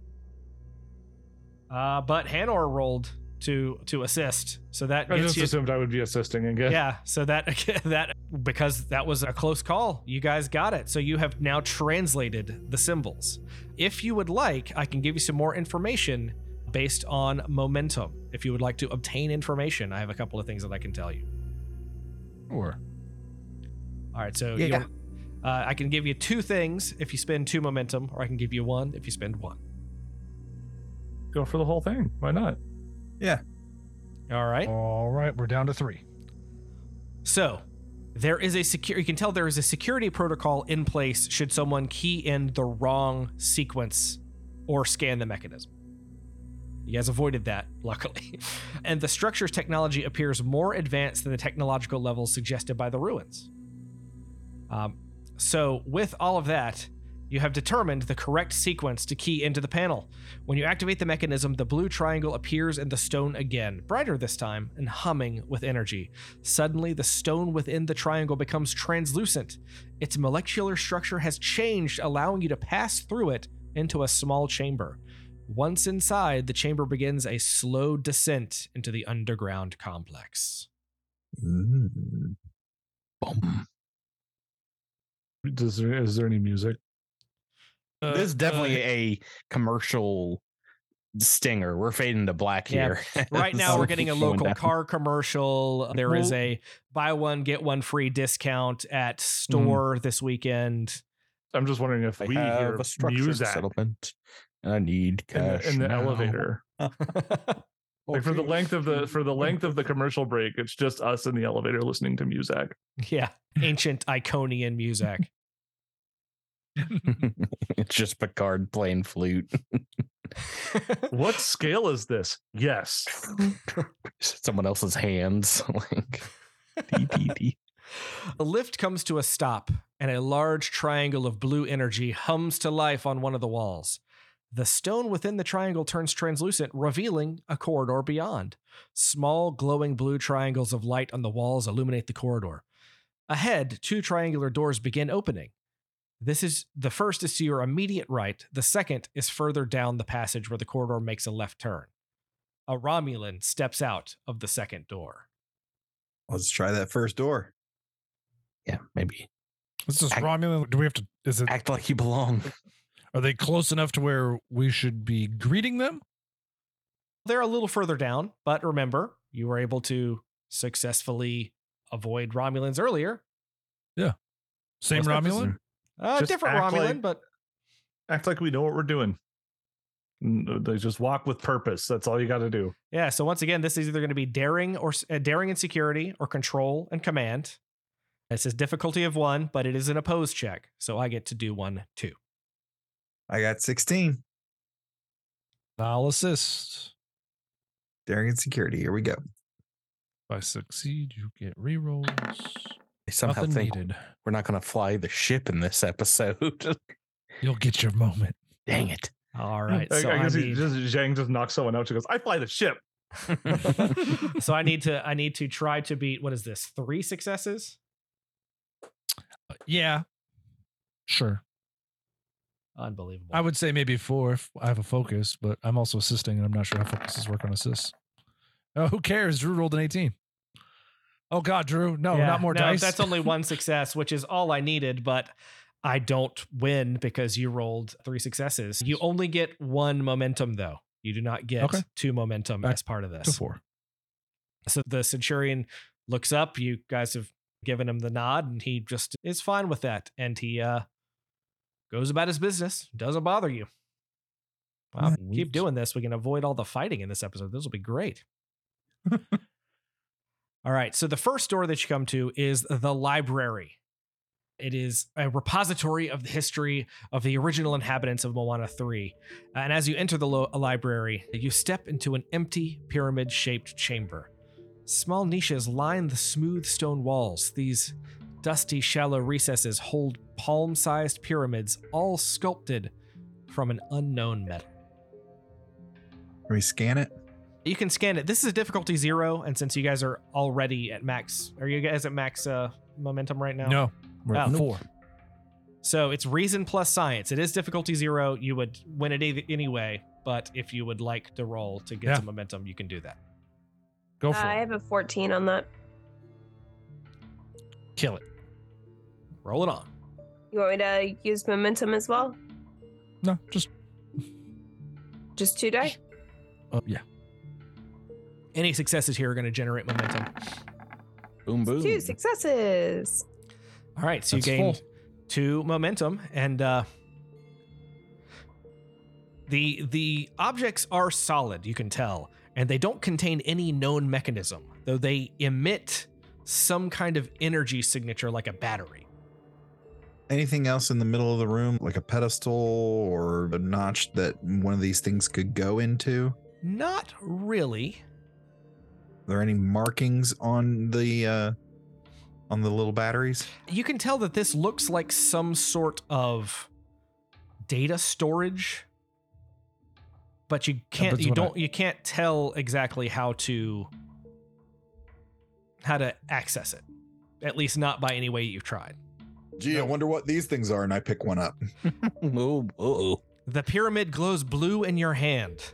Uh, but Hanor rolled to to assist, so that I gets just you. assumed I would be assisting again. Yeah, so that that because that was a close call, you guys got it. So you have now translated the symbols. If you would like, I can give you some more information based on momentum. If you would like to obtain information, I have a couple of things that I can tell you. Or All right, so Yeah. you'll- uh, I can give you two things if you spend two momentum, or I can give you one if you spend one. Go for the whole thing. Why not? All right. All right, we're down to three. So there is a secure. You can tell there is a security protocol in place should someone key in the wrong sequence or scan the mechanism. You guys avoided that, luckily. and the structure's technology appears more advanced than the technological levels suggested by the ruins. Um, so, with all of that, you have determined the correct sequence to key into the panel. When you activate the mechanism, the blue triangle appears in the stone again, brighter this time and humming with energy. Suddenly, the stone within the triangle becomes translucent. Its molecular structure has changed, allowing you to pass through it into a small chamber. Once inside, the chamber begins a slow descent into the underground complex. Mm. boom. Does there, is there any music? Uh, this is definitely uh, a commercial stinger. We're fading to black Yeah. here. Right now, So we're getting a local car commercial. There is Well- a buy one, get one free discount at store this weekend. I'm just wondering if I we have hear a structured music settlement, and I need in cash the, in the elevator. Like for the length of the for the length of the commercial break, it's just us in the elevator listening to music. yeah, ancient Iconian music. it's just Picard playing flute. What scale is this? Yes. Someone else's hands. like dee, dee, dee. A lift comes to a stop, and a large triangle of blue energy hums to life on one of the walls. The stone within the triangle turns translucent, revealing a corridor beyond. Small, glowing blue triangles of light on the walls illuminate the corridor. Ahead, two triangular doors begin opening. This is the first is to your immediate right, the second is further down the passage where the corridor makes a left turn. A Romulan steps out of the second door. Let's try that first door. Yeah, maybe This is Act- Romulan. Do we have to? Is it? act like you belong. Are they close enough to where we should be greeting them? They're a little further down, but remember, you were able to successfully avoid Romulans earlier. Yeah. Same What's that? Romulan. Uh, Just different act Romulan, like- but Act like we know what we're doing. They just walk with purpose. That's all you got to do. yeah. So once again, this is either going to be daring or uh, daring and security, or control and command. It says difficulty of one, but it is an opposed check, so I get to do one too. I got 16. I'll assist. Daring and security. Here we go. If I succeed, you get rerolls. I somehow Nothing think needed. we're not going to fly the ship in this episode. You'll get your moment. Dang it. All right. I, so I I guess he need- just Zhang just knocks someone out. She goes, "I fly the ship." so I need to I need to try to beat what is this? Three successes? Uh, yeah. Sure. Unbelievable. I would say maybe four if I have a focus, but I'm also assisting and I'm not sure how focuses work on assists. Oh, who cares? Drew rolled an 18. Oh God, Drew. No, Yeah, not more no, dice. That's only one success, which is all I needed, but I don't win because you rolled three successes. You only get one momentum though. You do not get Okay. two momentum Back as part of to this. four. So the centurion looks up. You guys have given him the nod, and he just is fine with that. And he uh, goes about his business. Doesn't bother you. Well, keep doing this. We can avoid all the fighting in this episode. This will be great. all right. So the first door that you come to is the library. It is a repository of the history of the original inhabitants of Moana 3. And as you enter the lo- uh, library, you step into an empty pyramid shaped chamber. Small niches line the smooth stone walls. These dusty, shallow recesses hold palm sized pyramids, all sculpted from an unknown metal. Can we scan it? You can scan it. This is a difficulty zero, and since you guys are already at max, are you guys at max uh, momentum right now? No, we're at Oh. four. So it's reason plus science. It is difficulty zero. You would win it either- anyway, but if you would like to roll to get Yeah. some momentum, you can do that. Go Uh, for I it. have a 14 on that. Kill it. Roll it on. You want me to use momentum as well? No, just Just two die? uh, yeah. Any successes here are going to generate momentum. boom, boom. Two successes. All right, so That's you gained full. two momentum, and uh, the the objects are solid. You can tell, and they don't contain any known mechanism, though they emit some kind of energy signature, like a battery. Anything else in the middle of the room, like a pedestal or a notch that one of these things could go into? Not really. Are there any markings on the uh on the little batteries? You can tell that this looks like some sort of data storage, but you can't. You don't. You can't tell exactly how to how to access it. At least not by any way you've tried. Gee, I wonder what these things are, and I pick one up. Oh, oh. The pyramid glows blue in your hand.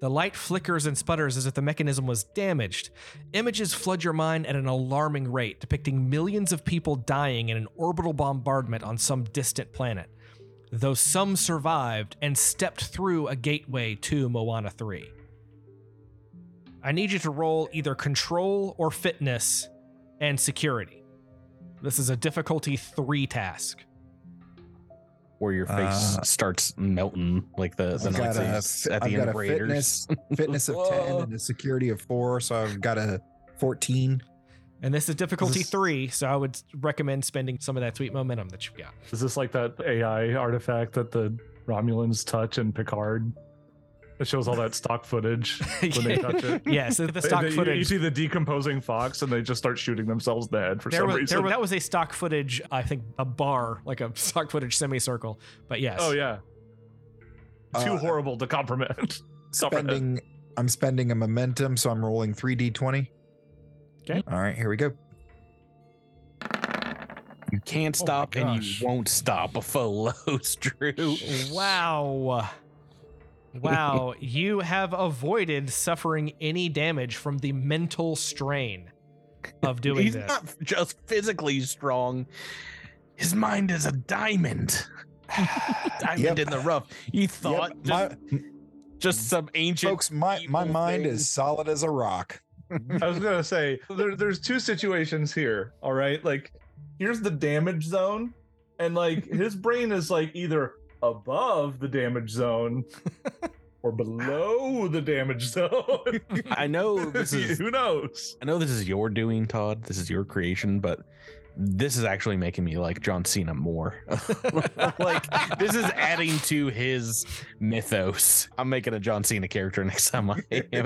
The light flickers and sputters as if the mechanism was damaged. Images flood your mind at an alarming rate, depicting millions of people dying in an orbital bombardment on some distant planet. Though some survived and stepped through a gateway to Moana 3. I need you to roll either control or fitness and security. This is a difficulty 3 task. Where your face Uh, starts melting like the, the I've a, at the I've end got of a Raiders. fitness, fitness of 10 and a security of 4, so I've got a 14. And this is difficulty This- three, so I would recommend spending some of that sweet momentum that you've got. Is this like that AI artifact that the Romulans touch in Picard? It shows all that stock footage when they touch it. yes, the, the stock they- you- You, see the decomposing fox, and they just start shooting themselves in the head for there some was, reason. there, that was a stock footage, I think, a bar, like a stock footage semicircle. But yes. oh yeah, too Uh, horrible to comprehend. comprehend. Spending I'm spending a momentum, so I'm rolling 3d20. Okay. All right, here we go. You can't Oh stop and you won't stop a full load, Drew. Wow. Wow. you have avoided suffering any damage from the mental strain of doing He's this. not just physically strong. His mind is a diamond. diamond Yep. in the rough. He thought Yep, just, my, just mm. some ancient folks, my, my evil mind thing. is solid as a rock. I was gonna say there, there's two situations here. All right, like here's the damage zone, and like his brain is like either above the damage zone or below the damage zone. I know this is Who knows? I know this is your doing, Todd. This is your creation, but this is actually making me like John Cena more. like this is adding to his mythos. I'm making a John Cena character next time I,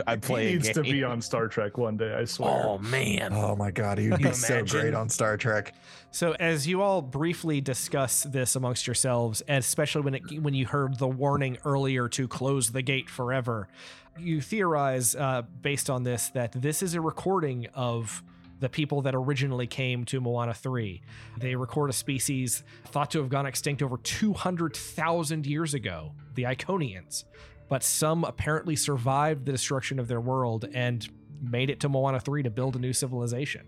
I play. he a needs to be on Star Trek one day. I swear. Oh man. Oh my god, he would be so great on Star Trek. So as you all briefly discuss this amongst yourselves, and especially when it when you heard the warning earlier to close the gate forever, you theorize uh, based on this that this is a recording of the people that originally came to Moana 3. They record a species thought to have gone extinct over 200,000 years ago, the Iconians. But some apparently survived the destruction of their world and made it to Moana 3 to build a new civilization.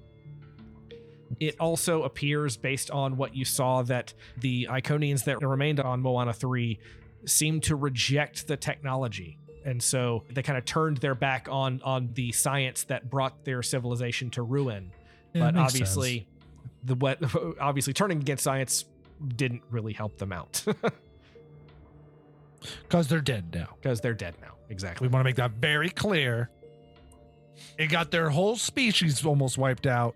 It also appears, based on what you saw, that the Iconians that remained on Moana 3 seemed to reject the technology. And so they kind of turned their back on on the science that brought their civilization to ruin. Yeah, but obviously, the what obviously turning against science didn't really help them out because they're dead now. because they're dead now. Exactly. We want to make that very clear. It got their whole species almost wiped out,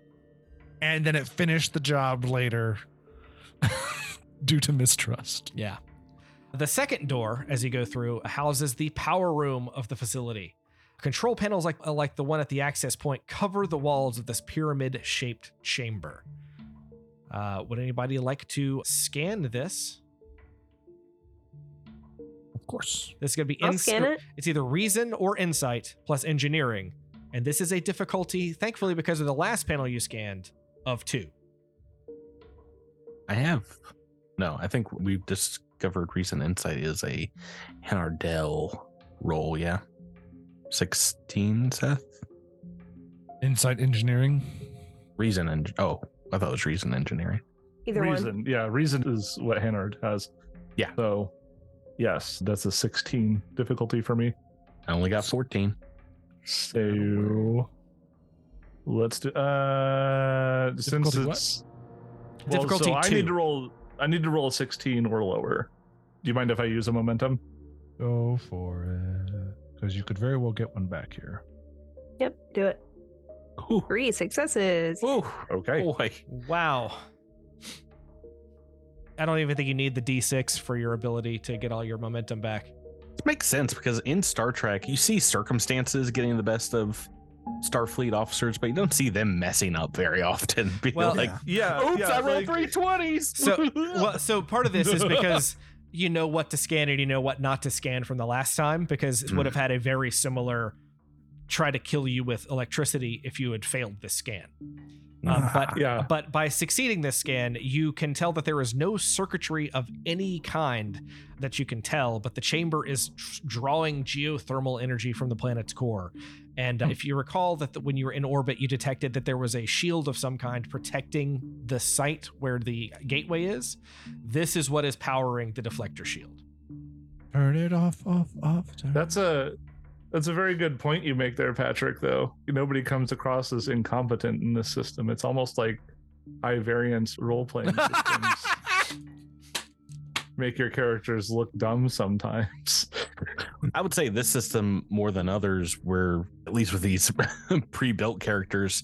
and then it finished the job later due to mistrust. Yeah. The second door, as you go through, houses the power room of the facility. Control panels like uh, like the one at the access point cover the walls of this pyramid-shaped chamber. Uh, would anybody like to scan this? Of course. This is going to be I'll ins- scan it. It's either reason or insight plus engineering, and this is a difficulty, thankfully, because of the last panel you scanned of two. I have. No, I think we've discovered recent insight is a Han Ordell roll. Yeah, sixteen. Seth. Insight engineering. Reason and oh, I thought it was reason engineering. Either one. reason. Yeah, reason is what Hannard has. Yeah. So, yes, that's a 16 difficulty for me. I only got fourteen. So, let's do. Uh, since Difficulty what? it's well, Difficulty so I need to roll. I need to roll a 16 or lower. Do you mind if I use a momentum? Go for it. Because you could very well get one back here. Yep, do it. Ooh. Three successes. Ooh, Okay. boy. Wow. I don't even think you need the D6 for your ability to get all your momentum back. It makes sense because in Star Trek, you see circumstances getting the best of Starfleet officers, but you don't see them messing up very often. Being Well, like, Yeah. oops, yeah, I rolled like- three twenties. So, well, so part of this is because you know what to scan and you know what not to scan from the last time because it would have hmm. had a very similar try to kill you with electricity if you had failed this scan. Um, but Yeah. but by succeeding this scan, you can tell that there is no circuitry of any kind that you can tell, but the chamber is tr- drawing geothermal energy from the planet's core. And uh, if you recall that the, when you were in orbit, you detected that there was a shield of some kind protecting the site where the gateway is. This is what is powering the deflector shield. Turn it off, off, off. Turn That's a that's a very good point you make there, Patrick. Though nobody comes across as incompetent in this system. It's almost like high variance role playing systems make your characters look dumb sometimes. I would say this system more than others, where at least with these pre-built characters,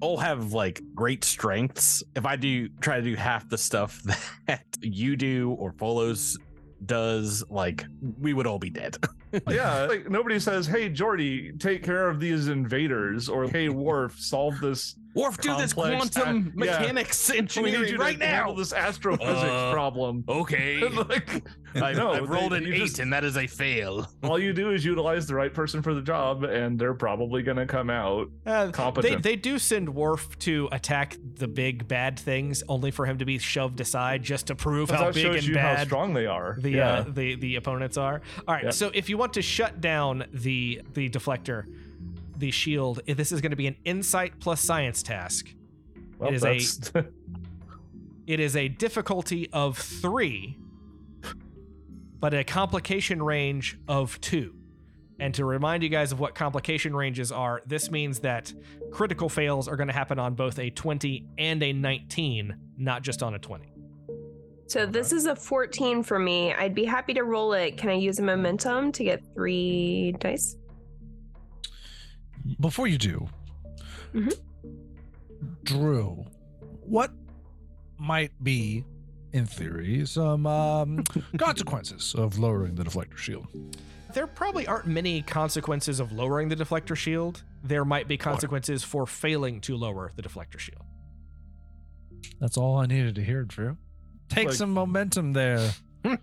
all have like great strengths. If I do try to do half the stuff that you do or Folos does, like we would all be dead. yeah, like nobody says, "Hey, Geordi, take care of these invaders," or "Hey, Worf, solve this." Worf, do this quantum a- yeah. mechanics We need engineering you right to handle now. this astrophysics Uh, problem. Okay. like, I, No, I've rolled they- an eight, just- and that is a fail. all you do is utilize the right person for the job, and they're probably going to come out Uh, they, competent. they do send Worf to attack the big bad things, only for him to be shoved aside just to prove how big shows and you how bad strong they are. the yeah. uh, the the opponents are. All right, Yeah. so if you want to shut down the the deflector, the shield, eh, this is going to be an insight plus science task. well, it is a- It is a difficulty of three, but a complication range of two. And to remind you guys of what complication ranges are, this means that critical fails are going to happen on both a 20 and a 19, not just on a 20. So this is a 14 for me. I'd be happy to roll it. Can I use a momentum to get three dice? Before you do, Mhm. Drew, what might be, in theory, some um, consequences of lowering the deflector shield? There probably aren't many consequences of lowering the deflector shield. There might be consequences for failing to lower the deflector shield. That's all I needed to hear, Drew. Take Like- some momentum there.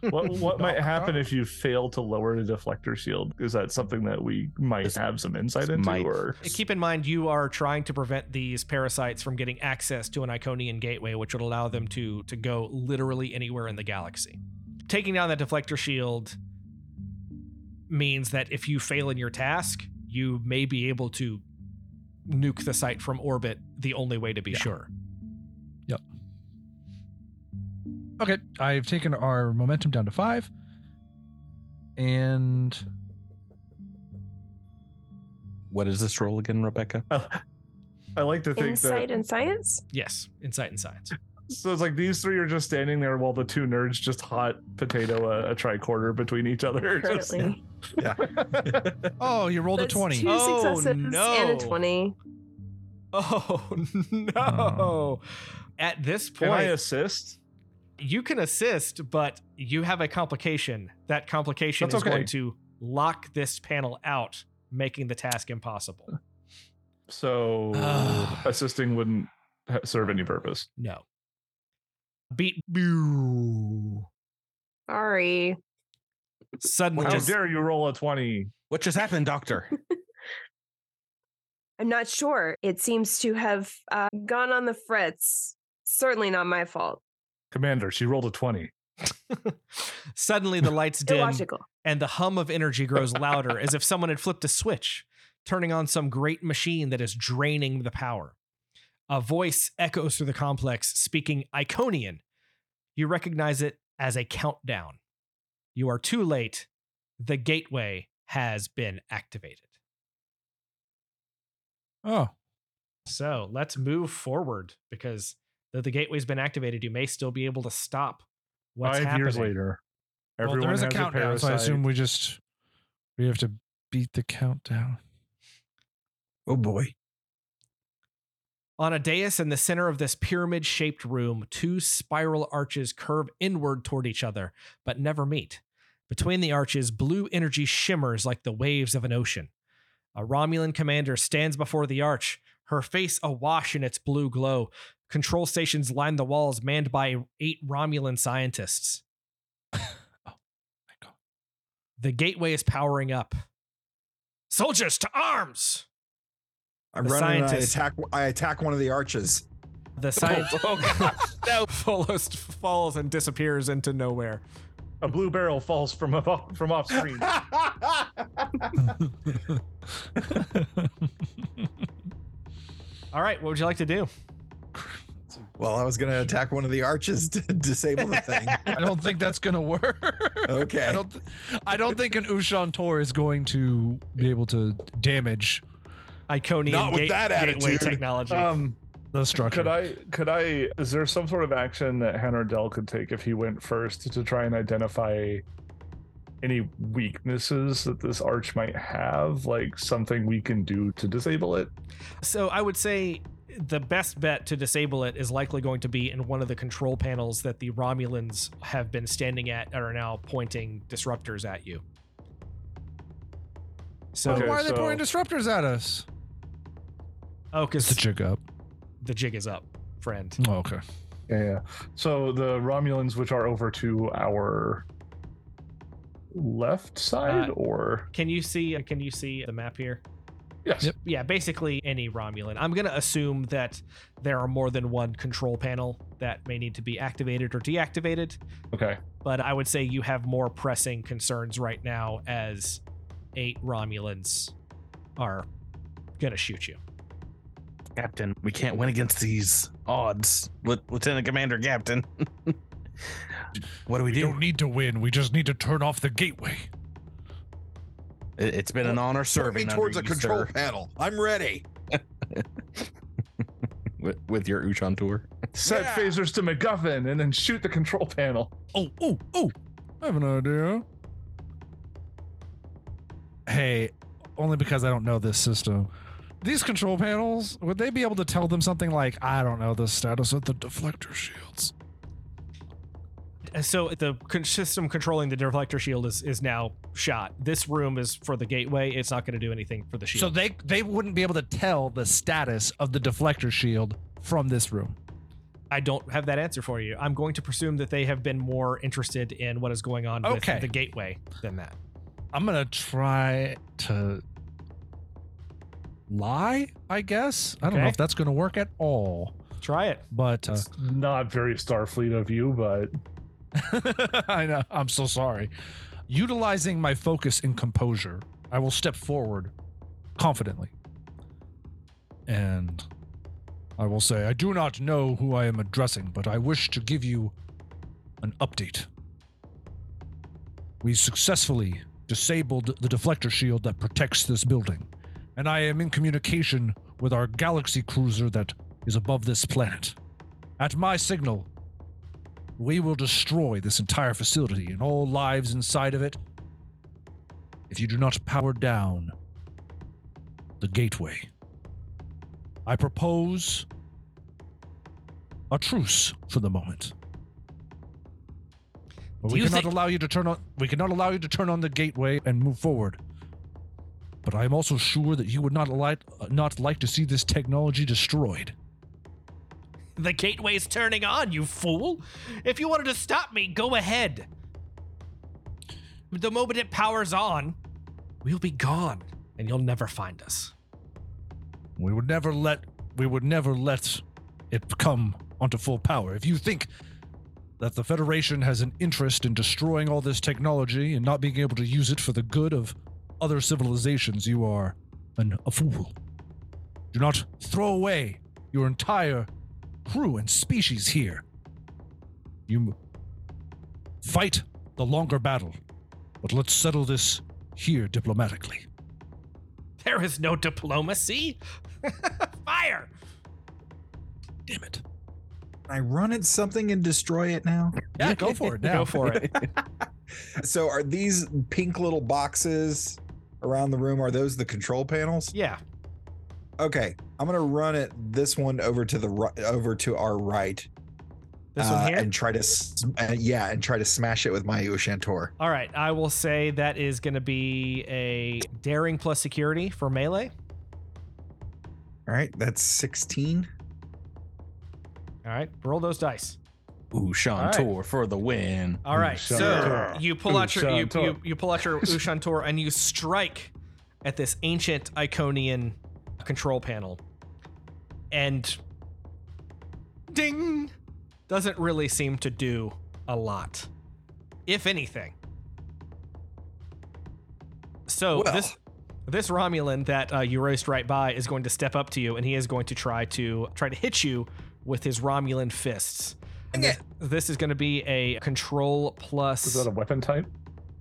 What what might happen if you fail to lower the deflector shield? Is that something that we might This- have some insight into? might- Or Keep in mind, you are trying to prevent these parasites from getting access to an Iconian gateway, which would allow them to to go literally anywhere in the galaxy. Taking down that deflector shield means that if you fail in your task, you may be able to nuke the site from orbit. The only way to be Yeah. sure. Okay, I've taken our momentum down to five. And What is this roll again, Rebecca? I like to think that. Insight that and science. Yes, insight and science. so it's like these three are just standing there while the two nerds just hot potato a, a tricorder between each other. Just- Currently, oh, you rolled That's a twenty. Two Oh, successes and no. a twenty. Oh no! Hmm. At this point. Can I point, assist? You can assist, but you have a complication. That complication That's is going to lock this panel out, making the task impossible. So assisting wouldn't serve any purpose. No. Beat boo. Sorry. Suddenly, How dare you roll a 20? What just happened, Doctor? I'm not sure. It seems to have uh, gone on the fritz. Certainly not my fault. Commander, she rolled a 20. suddenly the lights dim Illogical. and the hum of energy grows louder as if someone had flipped a switch, turning on some great machine that is draining the power. A voice echoes through the complex, speaking Iconian. You recognize it as a countdown. You are too late. The gateway has been activated. Oh, So let's move forward because though the gateway's been activated, you may still be able to stop what's Five happening. years later. well, Everyone there is a has countdown, so I assume we just we have to beat the countdown. Oh boy. On a dais in the center of this pyramid shaped room, two spiral arches curve inward toward each other, but never meet. Between the arches, blue energy shimmers like the waves of an ocean. A Romulan commander stands before the arch, her face awash in its blue glow. Control stations line the walls, manned by eight Romulan scientists. Oh my God. The gateway is powering up. Soldiers to arms! I The run and I attack. I attack one of the arches. The scientist oh, oh gosh, no. Folos falls and disappears into nowhere. A blue barrel falls from off, from off screen. All right, what would you like to do? Well, I was going to attack one of the arches to disable the thing. I don't think that's gonna work. Okay. I don't. Th- I don't think an Ushan Tor is going to be able to damage Iconian Not with gate- that gateway attitude. technology. Um, the structure. could I? Could I? Is there some sort of action that Han Ordell could take if he went first to try and identify any weaknesses that this arch might have? Like something we can do to disable it? so I would say the best bet to disable it is likely going to be in one of the control panels that the Romulans have been standing at and are now pointing disruptors at you. So, Okay, Why are they so- pointing disruptors at us? oh, It's because the jig up. the jig is up, friend. Oh, okay. Yeah, yeah. So the Romulans, which are over to our left side, Uh, or Can you see? Can you see the map here? Yes, Yep. Yeah, basically any Romulan. I'm going to assume that there are more than one control panel that may need to be activated or deactivated, okay. but I would say you have more pressing concerns right now as eight Romulans are going to shoot you. Captain, we can't win against these odds. Lit- Lieutenant Commander Captain. what do we We do? We don't need to win. We just need to turn off the gateway. It- It's been an uh, honor Turn serving me towards a you, control sir, panel. I'm ready. with, with your Ushantor. Set Yeah. phasers to MacGuffin and then shoot the control panel. Oh, oh, oh! I have an idea. Hey, only because I don't know this system. these control panels, would they be able to tell them something like, I don't know, the status of the deflector shields? Uh, so the system controlling the deflector shield is is now shot. This room is for the gateway. It's not going to do anything for the shield. So they they wouldn't be able to tell the status of the deflector shield from this room. I don't have that answer for you. I'm going to presume that they have been more interested in what is going on Okay. with the gateway than that. I'm gonna try to lie, I guess. I don't know if that's gonna work at all, Try it. but uh, It's not very Starfleet of you, but I know. I'm so sorry. Utilizing my focus and composure, I will step forward confidently. And I will say, I do not know who I am addressing, but I wish to give you an update. We successfully disabled the deflector shield that protects this building, and I am in communication with our galaxy cruiser that is above this planet. At my signal, we will destroy this entire facility and all lives inside of it if you do not power down the gateway. I propose a truce for the moment. But we cannot think- allow you to turn on we cannot allow you to turn on the gateway and move forward. But I am also sure that you would not like not like to see this technology destroyed. The gateway's turning on, you fool. If you wanted to stop me, go ahead. The moment it powers on, we'll be gone and you'll never find us. We would never let we would never let it come onto full power. If you think that the Federation has an interest in destroying all this technology and not being able to use it for the good of other civilizations, you are an, a fool. Do not throw away your entire crew and species here. You fight the longer battle, but let's settle this here diplomatically. There is no diplomacy. Fire! Damn it. Can I run at something and destroy it now? Yeah, go for it now. Go for it. So are these pink little boxes around the room? Are those the control panels? Yeah. Okay, I'm gonna run it. This one over to the right, over to our right, This uh, one here? and try to, s- uh, yeah, and try to smash it with my Ushantor. All right. I will say that is going to be a daring plus security for melee. All right, that's 16. All right. Roll those dice. Ooh, Sean right. For the win. All right. Ushantor. So you pull out your you, Ushantor. you, you pull out your Ushantor and you strike at this ancient Iconian control panel. And ding doesn't really seem to do a lot. If anything. So Well. this this Romulan that uh, you raced right by is going to step up to you and he is going to try to try to hit you with his Romulan fists. And this, this is going to be a control plus is that a weapon type?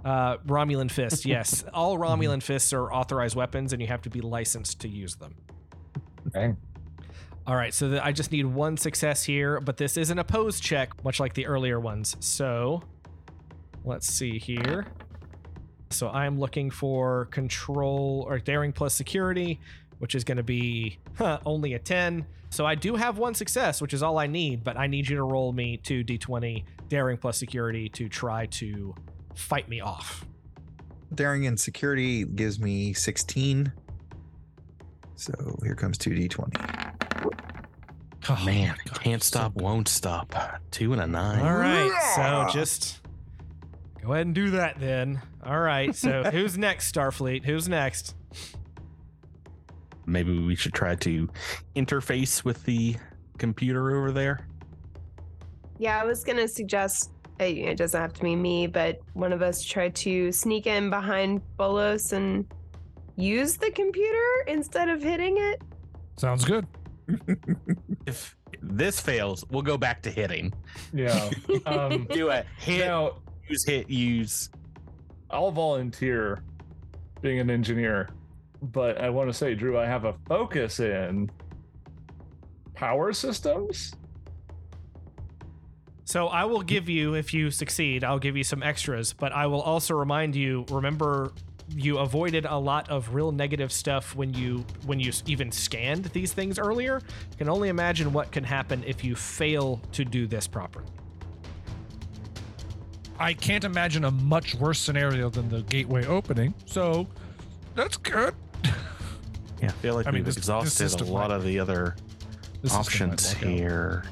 Uh, Romulan fist. Yes, all Romulan fists are authorized weapons, and you have to be licensed to use them. Dang. All right, so th- I just need one success here, but this is an opposed check, much like the earlier ones. So let's see here. So I'm looking for control or daring plus security, which is going to be huh, only a 10. So I do have one success, which is all I need, but I need you to roll me two d20 daring plus security to try to fight me off. Daring and security gives me 16. So here comes 2d20. Oh, Man, can't stop, good. won't stop. Two and a nine. All right, so just go ahead and do that then. All right, so who's next, Starfleet? Who's next? Maybe we should try to interface with the computer over there. Yeah, I was gonna suggest uh, it doesn't have to be me, but one of us try to sneak in behind Bolos and use the computer instead of hitting it. Sounds good. If this fails, we'll go back to hitting. Yeah. Um, Do a hit, now, use, hit, use. I'll volunteer being an engineer, but I want to say, Drew, I have a focus in power systems. So I will give you, if you succeed, I'll give you some extras, but I will also remind you remember you avoided a lot of real negative stuff when you when you even scanned these things earlier. You can only imagine what can happen if you fail to do this properly. I can't imagine a much worse scenario than the gateway opening. So that's good. Yeah, I feel like I mean, we've this- this exhausted system a lot of the other This system might options work here.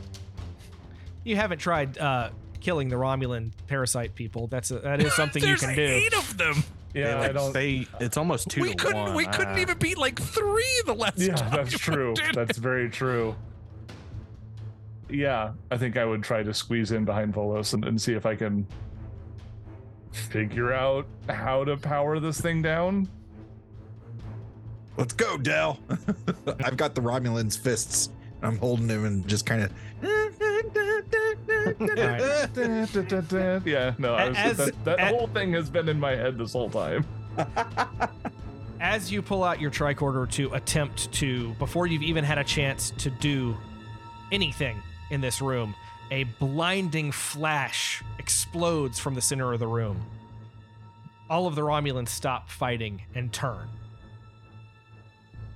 You haven't tried uh, killing the Romulan parasite people. That's a, that is something you can do. eight of them. Yeah, they, I don't. they it's almost two we to couldn't. one. We couldn't Ah. even beat like three the last yeah, time. that's true. did That's very true. Yeah, I think I would try to squeeze in behind Volos and, and see if I can figure out how to power this thing down. Let's go, Dell. I've got the Romulan's fists. I'm holding him and just kind of. Yeah, no, I was, As- that, that a- whole thing has been in my head this whole time. As you pull out your tricorder to attempt to, before you've even had a chance to do anything in this room, a blinding flash explodes from the center of the room. All of the Romulans stop fighting and turn.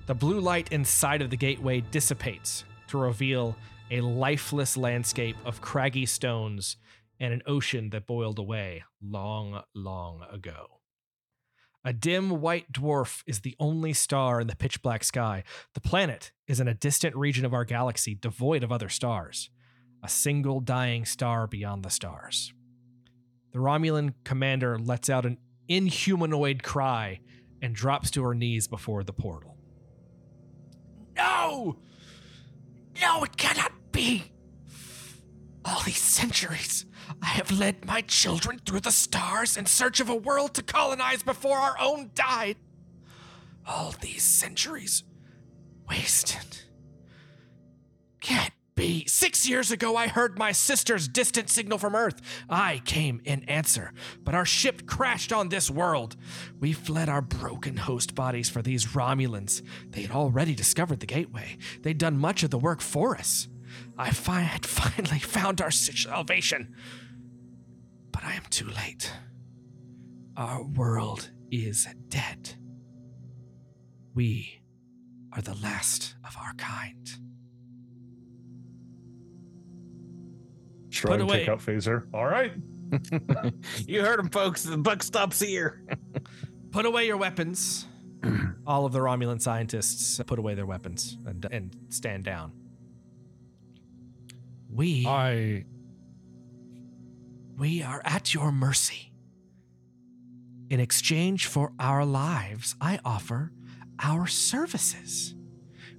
The blue light inside of the gateway dissipates to reveal a lifeless landscape of craggy stones and an ocean that boiled away long, long ago. A dim white dwarf is the only star in the pitch black sky. The planet is in a distant region of our galaxy devoid of other stars, a single dying star beyond the stars. The Romulan commander lets out an inhumanoid cry and drops to her knees before the portal. No! No, it cannot be! All these centuries, I have led my children through the stars in search of a world to colonize before our own died. All these centuries wasted. Can't be. Six years ago, I heard my sister's distant signal from Earth. I came in answer, but our ship crashed on this world. We fled our broken host bodies for these Romulans. They had already discovered the gateway, they'd done much of the work for us. I fi- had finally found our salvation. But I am too late. Our world is dead. We are the last of our kind. Shrug, away. take out phaser. All right. you heard him, folks. The buck stops here. Put away your weapons. All of the Romulan scientists put away their weapons and, and stand down. We I We are at your mercy. In exchange for our lives, I offer our services.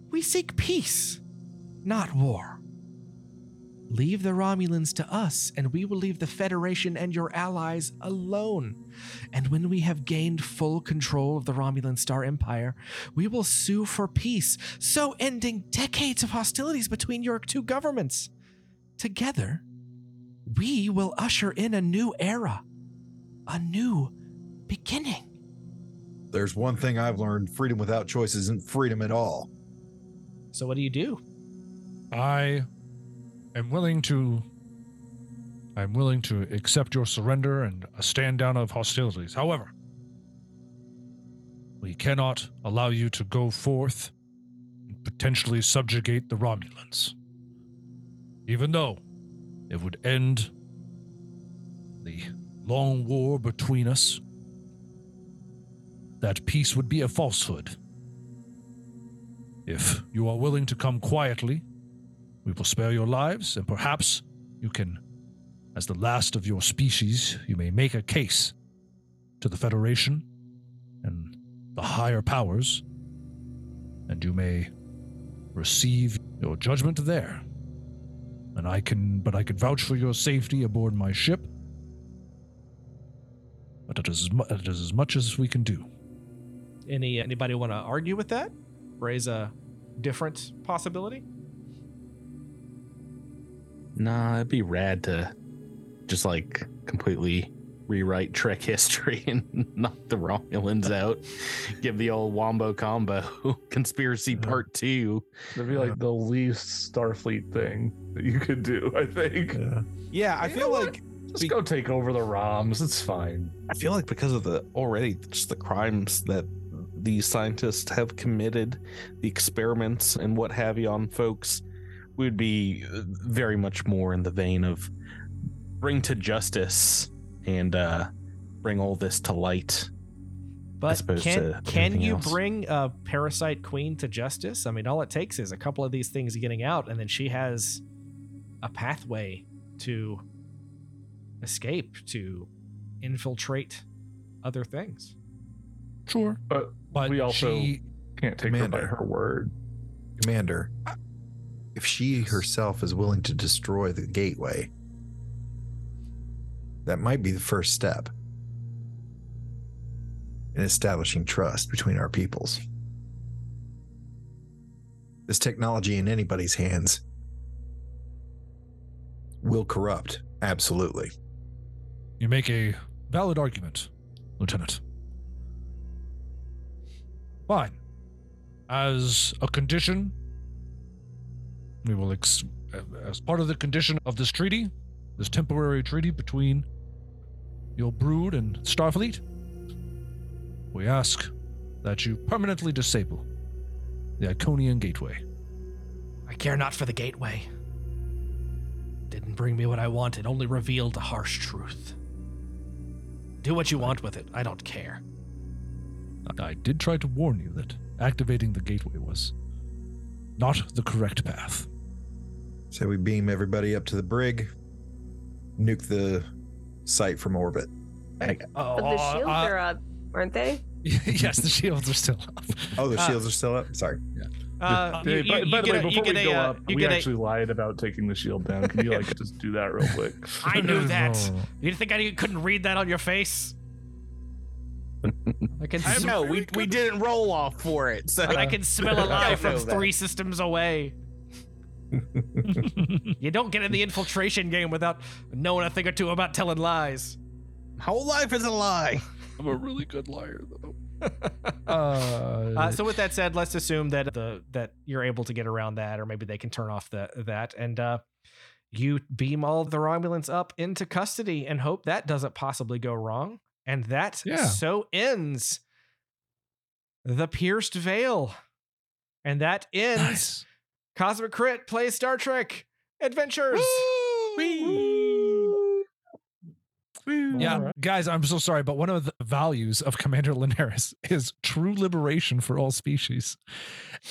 We seek peace, not war. Leave the Romulans to us, and we will leave the Federation and your allies alone. And when we have gained full control of the Romulan Star Empire, we will sue for peace, so ending decades of hostilities between your two governments. Together, we will usher in a new era, a new beginning. There's one thing I've learned freedom without choice isn't freedom at all. So, what do you do? I am willing to I'm willing to accept your surrender and a stand down of hostilities. However, we cannot allow you to go forth and potentially subjugate the Romulans. Even though it would end the long war between us, that peace would be a falsehood. If you are willing to come quietly, we will spare your lives, and perhaps you can, as the last of your species, you may make a case to the Federation and the higher powers, and you may receive your judgment there. And I can, but I can vouch for your safety aboard my ship. But it is, as mu- it is as much as we can do. Any anybody want to argue with that? Raise a different possibility? Nah, it'd be rad to just like completely rewrite Trek history and knock the Romulans out. Give the old Wombo combo conspiracy part two. That'd be like the least Starfleet thing that you could do, I think. Yeah, I You feel like Just go take over the ROMs. It's fine. I feel like because of the already just the crimes that these scientists have committed, the experiments and what have you on folks, we'd be uh, very much more in the vein of bring to justice and uh bring all this to light. But can can you else. bring a parasite queen to justice? I mean, all it takes is a couple of these things getting out, and then she has a pathway to escape to infiltrate other things. Sure. But But We also- she, can't take her by her word. Commander, if she herself is willing to destroy the gateway, that might be the first step in establishing trust between our peoples. This technology in anybody's hands will corrupt, absolutely. you make a valid argument, Lieutenant. Fine. As a condition, we will, ex- as part of the condition of this treaty, this temporary treaty between your brood and Starfleet, we ask that you permanently disable the Iconian Gateway. I care not for the gateway. Didn't bring me what I wanted, only revealed a harsh truth. Do what you want with it. I don't care. I did try to warn you that activating the gateway was not the correct path. So we beam everybody up to the brig, nuke the site from orbit. But the shields are up, aren't they? yes, the shields are still up. Oh, the Uh, shields are still up? Sorry. Uh, Hey, you, by, you- by you the way, a- you before we a, go uh, up, you we get a- actually lied about taking the shield down. Can you like just do that real quick? I knew that. No. You think I couldn't read that on your face? I can. I know we, we didn't roll off for it. So I can smell a I lie don't from three systems away. You don't get in the infiltration game without knowing a thing or two about telling lies. My whole life is a lie. I'm a really good liar, though. uh, Uh, so with that said, let's assume that the that you're able to get around that, or maybe they can turn off the that, and uh, you beam all the Romulans up into custody and hope that doesn't possibly go wrong. And that Yeah. so ends the pierced veil, and that ends nice. Cosmic Crit plays Star Trek Adventures. Yeah, Alright. guys, I'm so sorry, but one of the values of Commander Linares is true liberation for all species.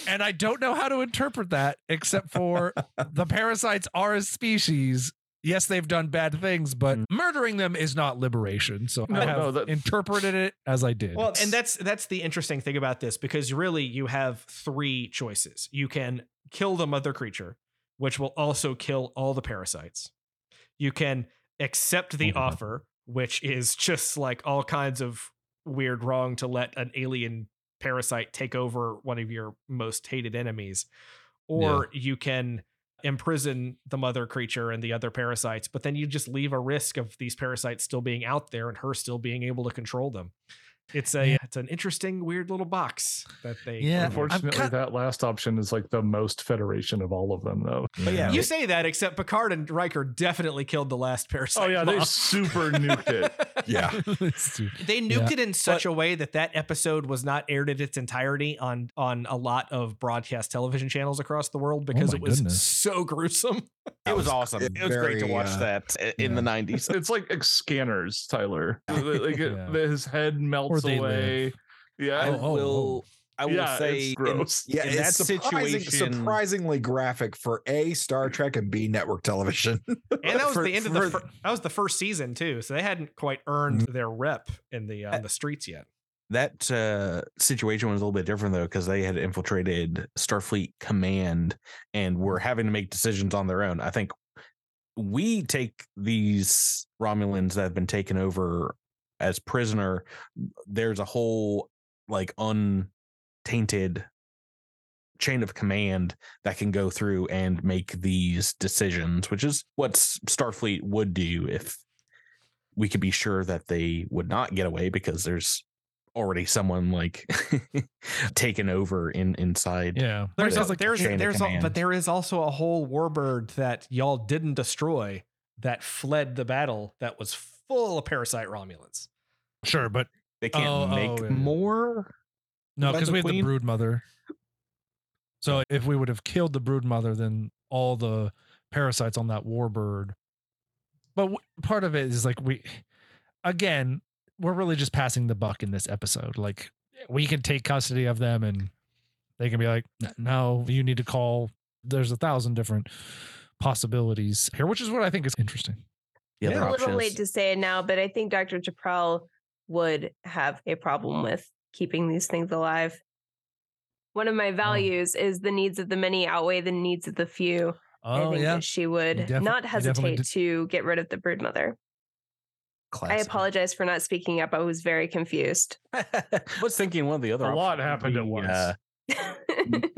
And I don't know how to interpret that except for the parasites are a species. Yes, they've done bad things, but murdering them is not liberation. So No, I have no, that- interpreted it as I did. Well, and that's that's the interesting thing about this because really you have three choices. You can kill the mother creature, which will also kill all the parasites. You can accept the Mhm. offer, which is just like all kinds of weird wrong to let an alien parasite take over one of your most hated enemies. Or you can imprison the mother creature and the other parasites, but then you just leave a risk of these parasites still being out there and her still being able to control them. It's a Yeah. it's an interesting weird little box that they Yeah, Unfortunately, kind- that last option is like the most Federation of all of them, though. But yeah, You say that, except Picard and Riker definitely killed the last parasite. Oh yeah, they super nuked it. Yeah. They nuked Yeah. it in such a way that that episode was not aired in its entirety on on a lot of broadcast television channels across the world oh because my it was goodness. so gruesome. It was was awesome. it It was great to watch uh, that in yeah. the nineties. It's like scanners, Tyler. Like it- Yeah. his head melts away. live. Yeah, I Oh, oh, will. I will yeah, say, it's in- gross. Yeah, in it's that surprising, situation, surprisingly graphic for A, Star Trek, and B, network television. And that was For- the end of the for- fir- that was the first season too, so they hadn't quite earned Mm-hmm. their rep in the uh, the streets yet. That uh, situation was a little bit different though because they had infiltrated Starfleet Command and were having to make decisions on their own. I think we take these Romulans that have been taken over as prisoner. There's a whole like untainted chain of command that can go through and make these decisions, which is what Starfleet would do if we could be sure that they would not get away because there's already someone like taken over in inside. yeah. There's Sounds a, like there's chain there's a, but there is also a whole warbird that y'all didn't destroy that fled the battle that was full of parasite Romulans. Sure, but They can't Oh, oh make oh, yeah, yeah. more. no, because the we had the brood mother. So if we would have killed the brood mother, then all the parasites on that warbird. But w- part of it is like we, again, we're really just passing the buck in this episode. Like we can take custody of them, and they can be like, "No, you need to call." There's a thousand different possibilities here, which is what I think is interesting. The Yeah. other a little option late to say it now, but I think Dr. Chaprel would have a problem with keeping these things alive. One of my oh. values is the needs of the many outweigh the needs of the few. I Oh think yeah, that she would defi- not hesitate did- to get rid of the brood mother. I apologize for not speaking up. I was very confused. I was thinking one of the other A lot happened at once. uh,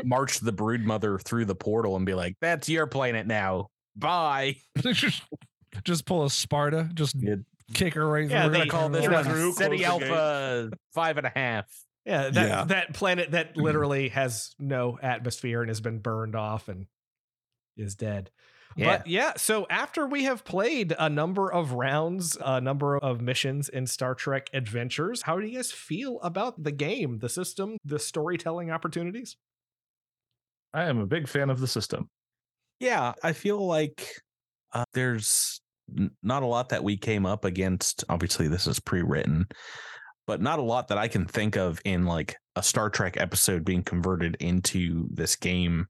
march the brood mother through the portal and be like, "That's your planet now. Bye." just pull a Sparta, just Yeah. kick her right Yeah, through. We're gonna they- call this you one Drew, City close the gate. Alpha five and a half. Yeah, that Yeah. that planet that literally has no atmosphere and has been burned off and is dead. Yeah. But yeah, so after we have played a number of rounds, a number of missions in Star Trek Adventures, how do you guys feel about the game, the system, the storytelling opportunities? I am a big fan of the system. Yeah, I feel like uh, there's n- not a lot that we came up against. Obviously, this is pre-written, but not a lot that I can think of in like a Star Trek episode being converted into this game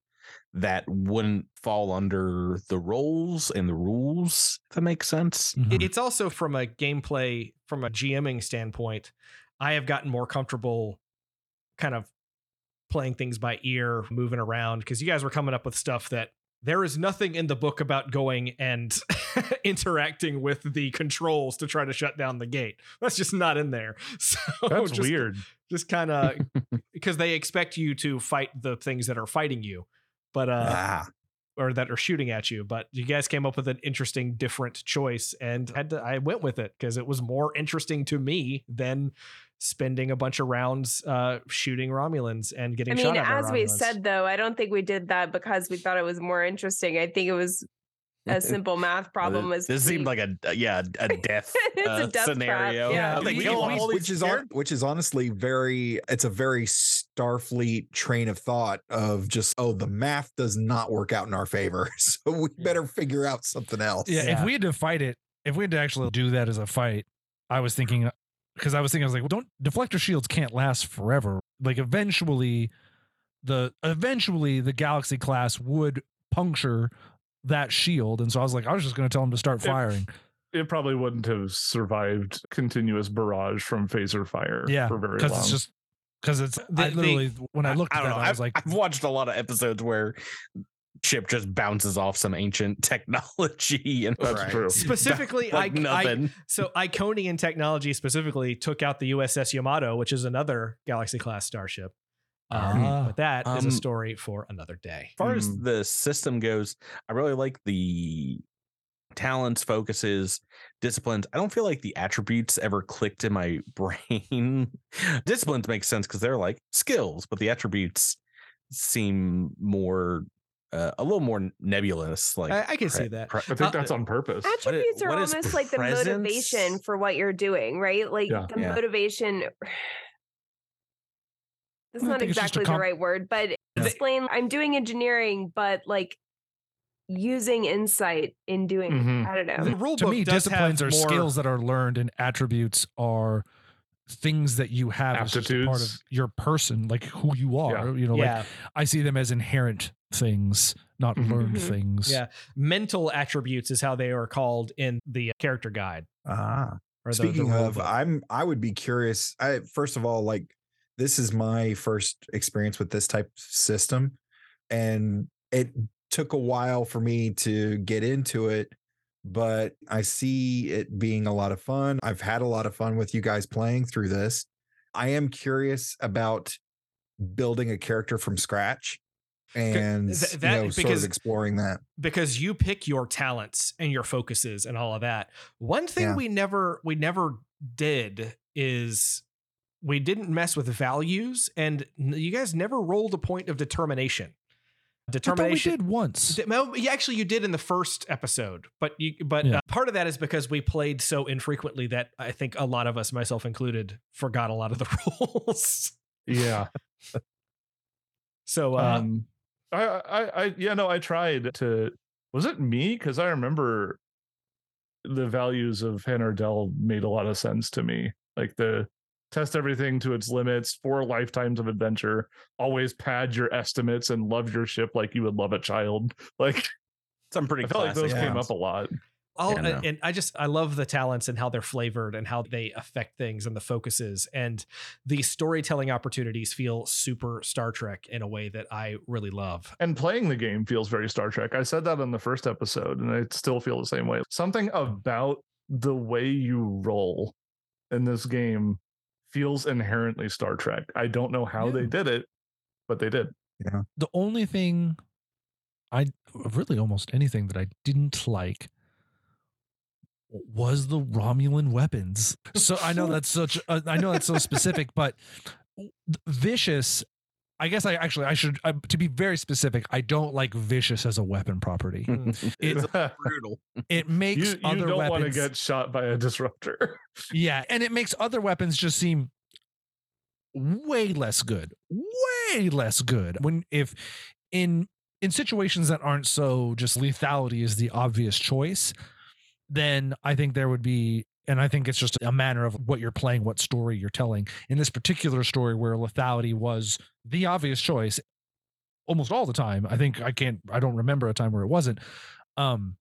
that wouldn't fall under the roles and the rules. If that makes sense. Mhm. It's also from a gameplay, from a GMing standpoint, I have gotten more comfortable kind of playing things by ear, moving around, because you guys were coming up with stuff that there is nothing in the book about going and interacting with the controls to try to shut down the gate. That's just not in there. So That's just, weird. Just kind of because they expect you to fight the things that are fighting you, but uh, ah, or that are shooting at you. But you guys came up with an interesting, different choice, and had to, I went with it because it was more interesting to me than spending a bunch of rounds uh, shooting Romulans and getting I shot mean, at as we said, though, I don't think we did that because we thought it was more interesting. I think it was a simple math problem. Was this seemed like a yeah a death, It's a uh, death trap, scenario. yeah. Like, We- kill we- all these which is on, which is honestly very it's a very starfleet train of thought of just oh the math does not work out in our favor so we better figure out something else Yeah, Yeah. if we had to fight it, if we had to actually do that as a fight, I was thinking because I was thinking I was like, well, don't deflector shields can't last forever. Like eventually, the eventually the Galaxy class would puncture that shield, and so I was like, I was just going to tell him to start firing. It probably wouldn't have survived continuous barrage from phaser fire Yeah, for very because long. it's just because it's The- I the- literally when I looked at don't that, know. I was I've, like, I've watched a lot of episodes where ship just bounces off some ancient technology and That's Right. true. Specifically, like I, I so Iconian technology specifically took out the USS Yamato, which is another Galaxy class starship. Um, Ah. but that is a Um, story for another day. as far as Mm. the system goes, I really like the talents, focuses, disciplines. I don't feel like the attributes ever clicked in my brain. disciplines make sense because they're like skills, but the attributes seem more uh, a little more nebulous. Like I, I can see that. pre- I think Uh, that's on purpose. attributes are what is almost like the motivation for what you're doing, right? Like Yeah. the Yeah. motivation. That's I not think it's just a exactly the right word, but Yeah. explain. I'm doing engineering, but like using insight in doing. Mhm. I don't know. The rule to me, disciplines are more, skills that are learned, and attributes are things that you have as part of your person, like who you are. You know, like I see them as inherent things, not Mhm. learned Mhm. things. yeah. Mental attributes is how they are called in the character guide. ah Or the- the speaking of book. i'm i would be curious i first of all like this is my first experience with this type of system and it took a while for me to get into it but i see it being a lot of fun i've had a lot of fun with you guys playing through this i am curious about building a character from scratch and th- you that- know, sort because- of exploring that because you pick your talents and your focuses and all of that. One thing Yeah. we never we never did is we didn't mess with values and you guys never rolled a point of determination. I thought we did once. Th- well, yeah, actually, you did in the first episode, but you, but Yeah. uh, part of that is because we played so infrequently that I think a lot of us, myself included, forgot a lot of the rules. Yeah. So, uh, um I, I i yeah no i tried to was it me because i remember the values of Han Ordell made a lot of sense to me like the test everything to its limits four lifetimes of adventure always pad your estimates and love your ship like you would love a child like Some pretty i felt like classic those came up a lot I'll, Yeah, no. and I just I love the talents and how they're flavored and how they affect things and the focuses and the storytelling opportunities feel super Star Trek in a way that I really love. and playing the game feels very Star Trek. I said that in the first episode, and I still feel the same way. Something about the way you roll in this game feels inherently Star Trek. I don't know how they did it, but they did. Yeah. The only thing I really almost anything that I didn't like was the Romulan weapons. So I know that's such a, I know that's so specific, but vicious. I guess I actually I should uh, to be very specific. I don't like vicious as a weapon property. it's brutal. It makes you other don't want to weapons get shot by a disruptor. yeah, and it makes other weapons just seem way less good. Way less good. When if in in situations that aren't so just lethality is the obvious choice, then I think there would be and I think it's just a matter of what you're playing, what story you're telling. In this particular story where lethality was the obvious choice almost all the time. I think I can't I don't remember a time where it wasn't. Um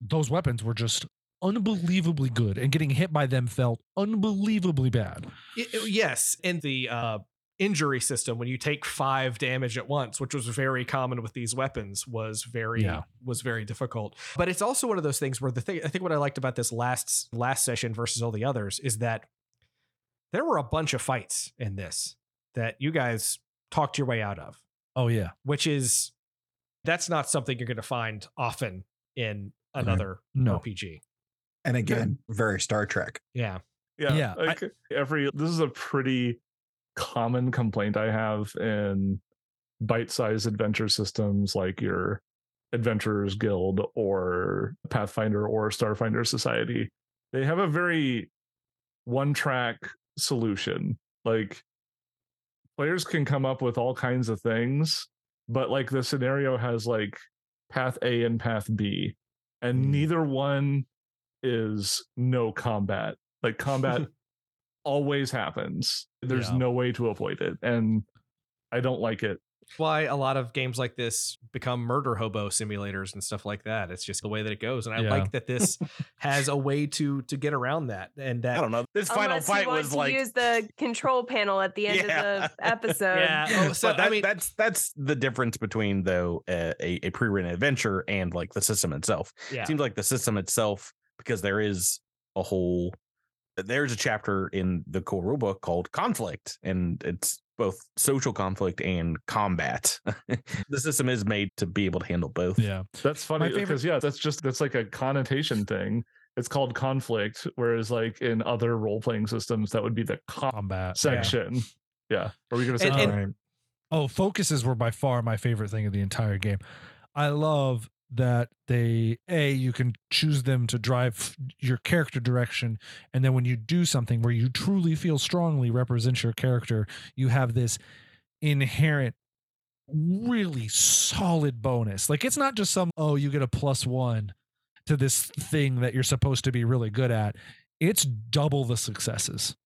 those weapons were just unbelievably good and getting hit by them felt unbelievably bad. Y- y- yes, and the uh, injury system when you take five damage at once, which was very common with these weapons, was very Yeah. was very difficult. But it's also one of those things where the thing I think what I liked about this last last session versus all the others is that there were a bunch of fights in this that you guys talked your way out of, Oh yeah. which is that's not something you're going to find often in another No. RPG. And again, very Star Trek. Yeah. Yeah. Yeah, I- every this is a pretty common complaint I have in bite-sized adventure systems like your Adventurers Guild or Pathfinder or Starfinder Society. They have a very one-track solution. Like players can come up with all kinds of things, but like the scenario has like path A and path B, and Mm. neither one is no combat. Like combat always happens. There's Yeah. no way to avoid it. And I don't like it. why a lot of games like this become murder hobo simulators and stuff like that. It's just the way that it goes, and I Yeah. like that this has a way to to get around that. And I don't know. This final Unless fight you was to like use the control panel at the end Yeah. of the episode. yeah. Oh, so but that, I mean, that's that's the difference between though uh, a, a pre-written adventure and like the system itself. yeah, It seems like the system itself, because there is a whole there's a chapter in the core rulebook called conflict, and it's both social conflict and combat. the system is made to be able to handle both. Yeah. That's funny favorite- because yeah, that's just that's like a connotation thing. It's called conflict, whereas like in other role-playing systems, that would be the Combat. section. Yeah. Are we gonna say And- and- Right. Oh, focuses were by far my favorite thing of the entire game. I love that they a you can choose them to drive your character direction and then when you do something where you truly feel strongly represents your character you have this inherent really solid bonus. Like it's not just some oh you get a plus 1 to this thing that you're supposed to be really good at. It's double the successes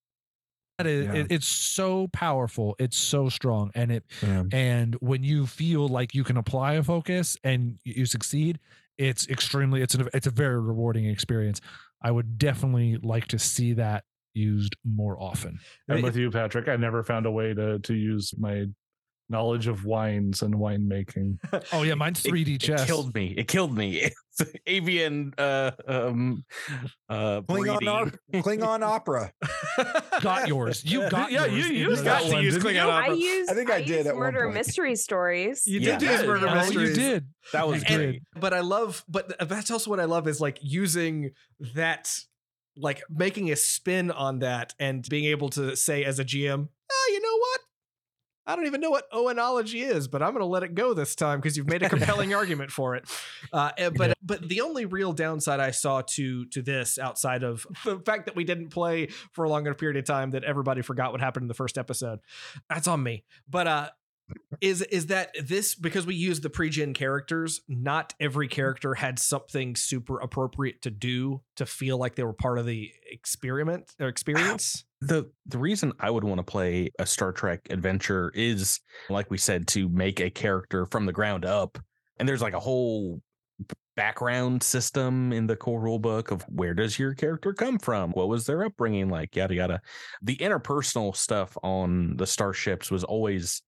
that is, Yeah. it, it's so powerful it's so strong and it Yeah. and when you feel like you can apply a focus and you succeed it's extremely it's a it's a very rewarding experience i would definitely like to see that used more often I'm with you, Patrick. I never found a way to to use my knowledge of wines and winemaking. oh yeah mine's 3d It chess killed me. It killed me. It's avian uh um uh Klingon, op- Klingon opera. got yours you got Yeah, yours you in used got to one, use didn't Klingon you? I used. I think I did used at one murder point. mystery stories. You Yeah, did use that- murder oh, mysteries. you did That was You And- great. but I love, but that's also what I love is like using that, like making a spin on that and being able to say as a GM, oh, you know what? I don't even know what oenology is, but I'm going to let it go this time because you've made a compelling argument for it. Uh, eh, but Yeah. but the only real downside I saw to to this, outside of the fact that we didn't play for a longer period of time, that everybody forgot what happened in the first episode, that's on me. But uh, is is that this because we use the pre-gen characters? Not every character had something super appropriate to do to feel like they were part of the experiment or experience. The the reason I would want to play a Star Trek adventure is like we said to make a character from the ground up and there's like a whole background system in the core rule book of where does your character come from? What was their upbringing like? Yada yada. The interpersonal stuff on the starships was always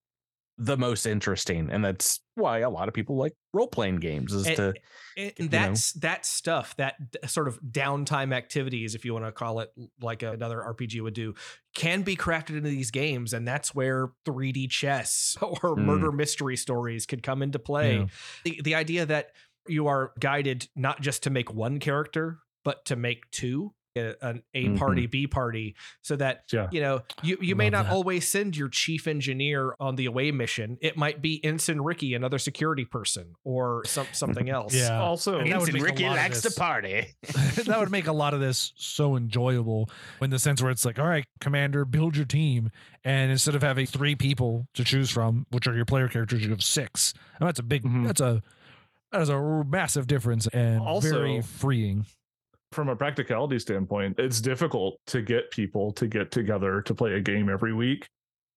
the most interesting and that's why a lot of people like role-playing games is And- to And you know. that's that stuff, that sort of downtime activities, if you want to call it like another RPG would do, can be crafted into these games. And that's where 3D chess or Mm. murder mystery stories could come into play. Yeah. The, the idea that you are guided not just to make one character, but to make two. A- An A party, B party, so that Yeah. you know you you may not that. always send your chief engineer on the away mission. It might be Ensign Ricky, another security person, or some something else. Yeah. Also, And that would Ensign make Ricky lot likes to party that would make a lot of this so enjoyable in the sense where it's like, all right, commander, build your team. And instead of having three people to choose from, which are your player characters, you have six. And that's a big, Mhm. that's a, that is a massive difference and Also- very freeing. From a practicality standpoint, it's difficult to get people to get together to play a game every week.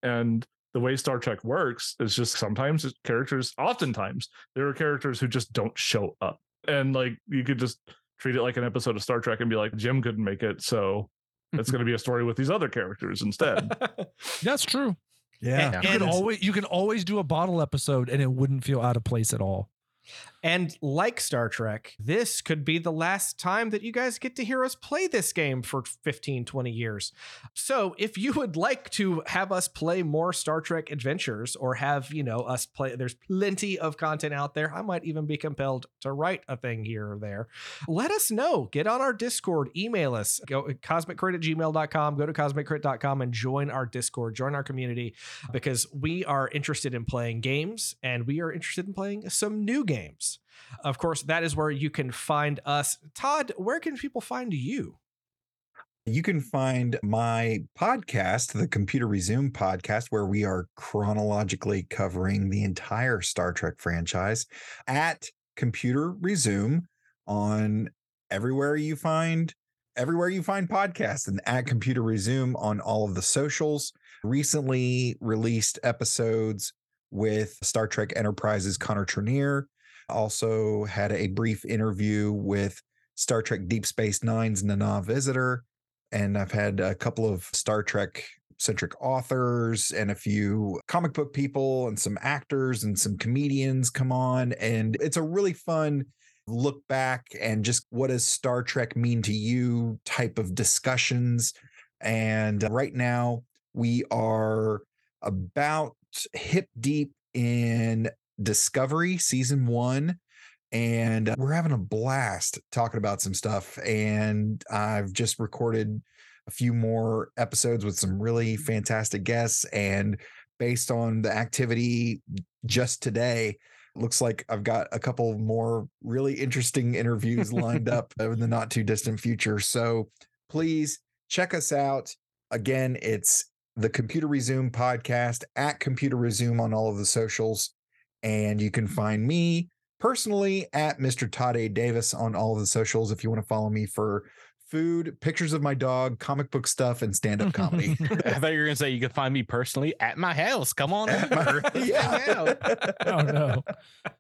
And the way Star Trek works is just sometimes characters, oftentimes, there are characters who just don't show up. And like you could just treat it like an episode of Star Trek and be like, Jim couldn't make it. So it's going to be a story with these other characters instead. That's true. Yeah. And- You can And- always, you can always do a bottle episode and it wouldn't feel out of place at all. And like Star Trek, this could be the last time that you guys get to hear us play this game for 15, 20 years. So if you would like to have us play more Star Trek adventures or have, you know, us play, there's plenty of content out there. I might even be compelled to write a thing here or there. Let us know. Get on our Discord, email us, go cosmiccrit at gmail.com, go to cosmiccrit.com and join our Discord, join our community because we are interested in playing games and we are interested in playing some new games. Of course, that is where you can find us. Todd, where can people find you? You can find my podcast, the Computer Resume podcast, where we are chronologically covering the entire Star Trek franchise at Computer Resume on everywhere you find everywhere you find podcasts and at Computer Resume on all of the socials. Recently released episodes with Star Trek Enterprise's Connor Trinneer. Also had a brief interview with Star Trek Deep Space Nine's Nana Visitor and I've had a couple of Star Trek centric authors and a few comic book people and some actors and some comedians come on and it's a really fun look back and just what does Star Trek mean to you type of discussions and right now we are about hip deep in Discovery season 1 and we're having a blast talking about some stuff and i've just recorded a few more episodes with some really fantastic guests and based on the activity just today looks like i've got a couple more really interesting interviews lined up in the not too distant future so please check us out. Again it's the computer resume podcast at computer resume on all of the socials and you can find me personally at Mr. Todd A. Davis on all of the socials if you want to follow me for food, pictures of my dog, comic book stuff, and stand up comedy. I thought you were gonna say you could find me personally at my house. Come on At my- over. Yeah. hang. Oh, no.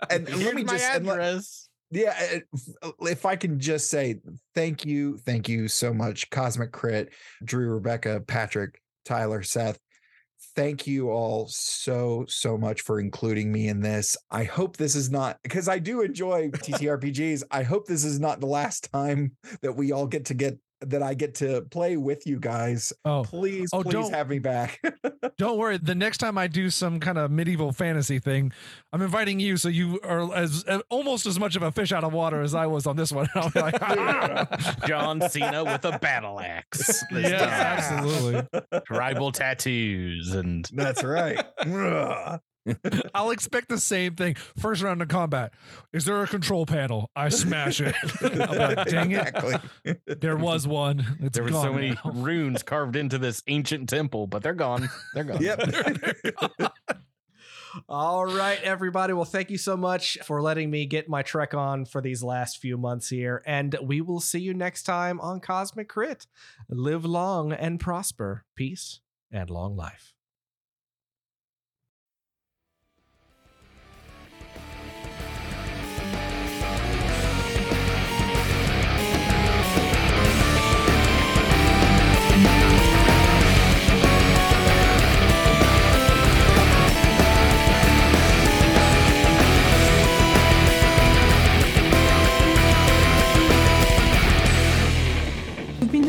and Here's let me my just and let- address. yeah, if I can just say thank you, thank you so much, Cosmic Crit, Drew, Rebecca, Patrick, Tyler, Seth. Thank you all so so much for including me in this. I hope this is not because I do enjoy TTRPGs. I hope this is not the last time that we all get to get that I get to play with you guys. Oh, Please, Oh, please don't- have me back. don't worry. The next time I do some kind of medieval fantasy thing, I'm inviting you, so you are as uh, almost as much of a fish out of water as I was on this one. I'll be like, "Ah." John Cena with a battle axe. this yes, time. absolutely. Tribal tattoos and That's right. Ugh. I'll expect the same thing. First round of combat. Is there a control panel? I smash it. I'll like, Dang it. Exactly. There was one. It's there were so gone many runes carved into this ancient temple, but they're gone. They're gone. Yep. All right, everybody. Well, thank you so much for letting me get my trek on for these last few months here. And we will see you next time on Cosmic Crit. Live long and prosper. Peace and long life.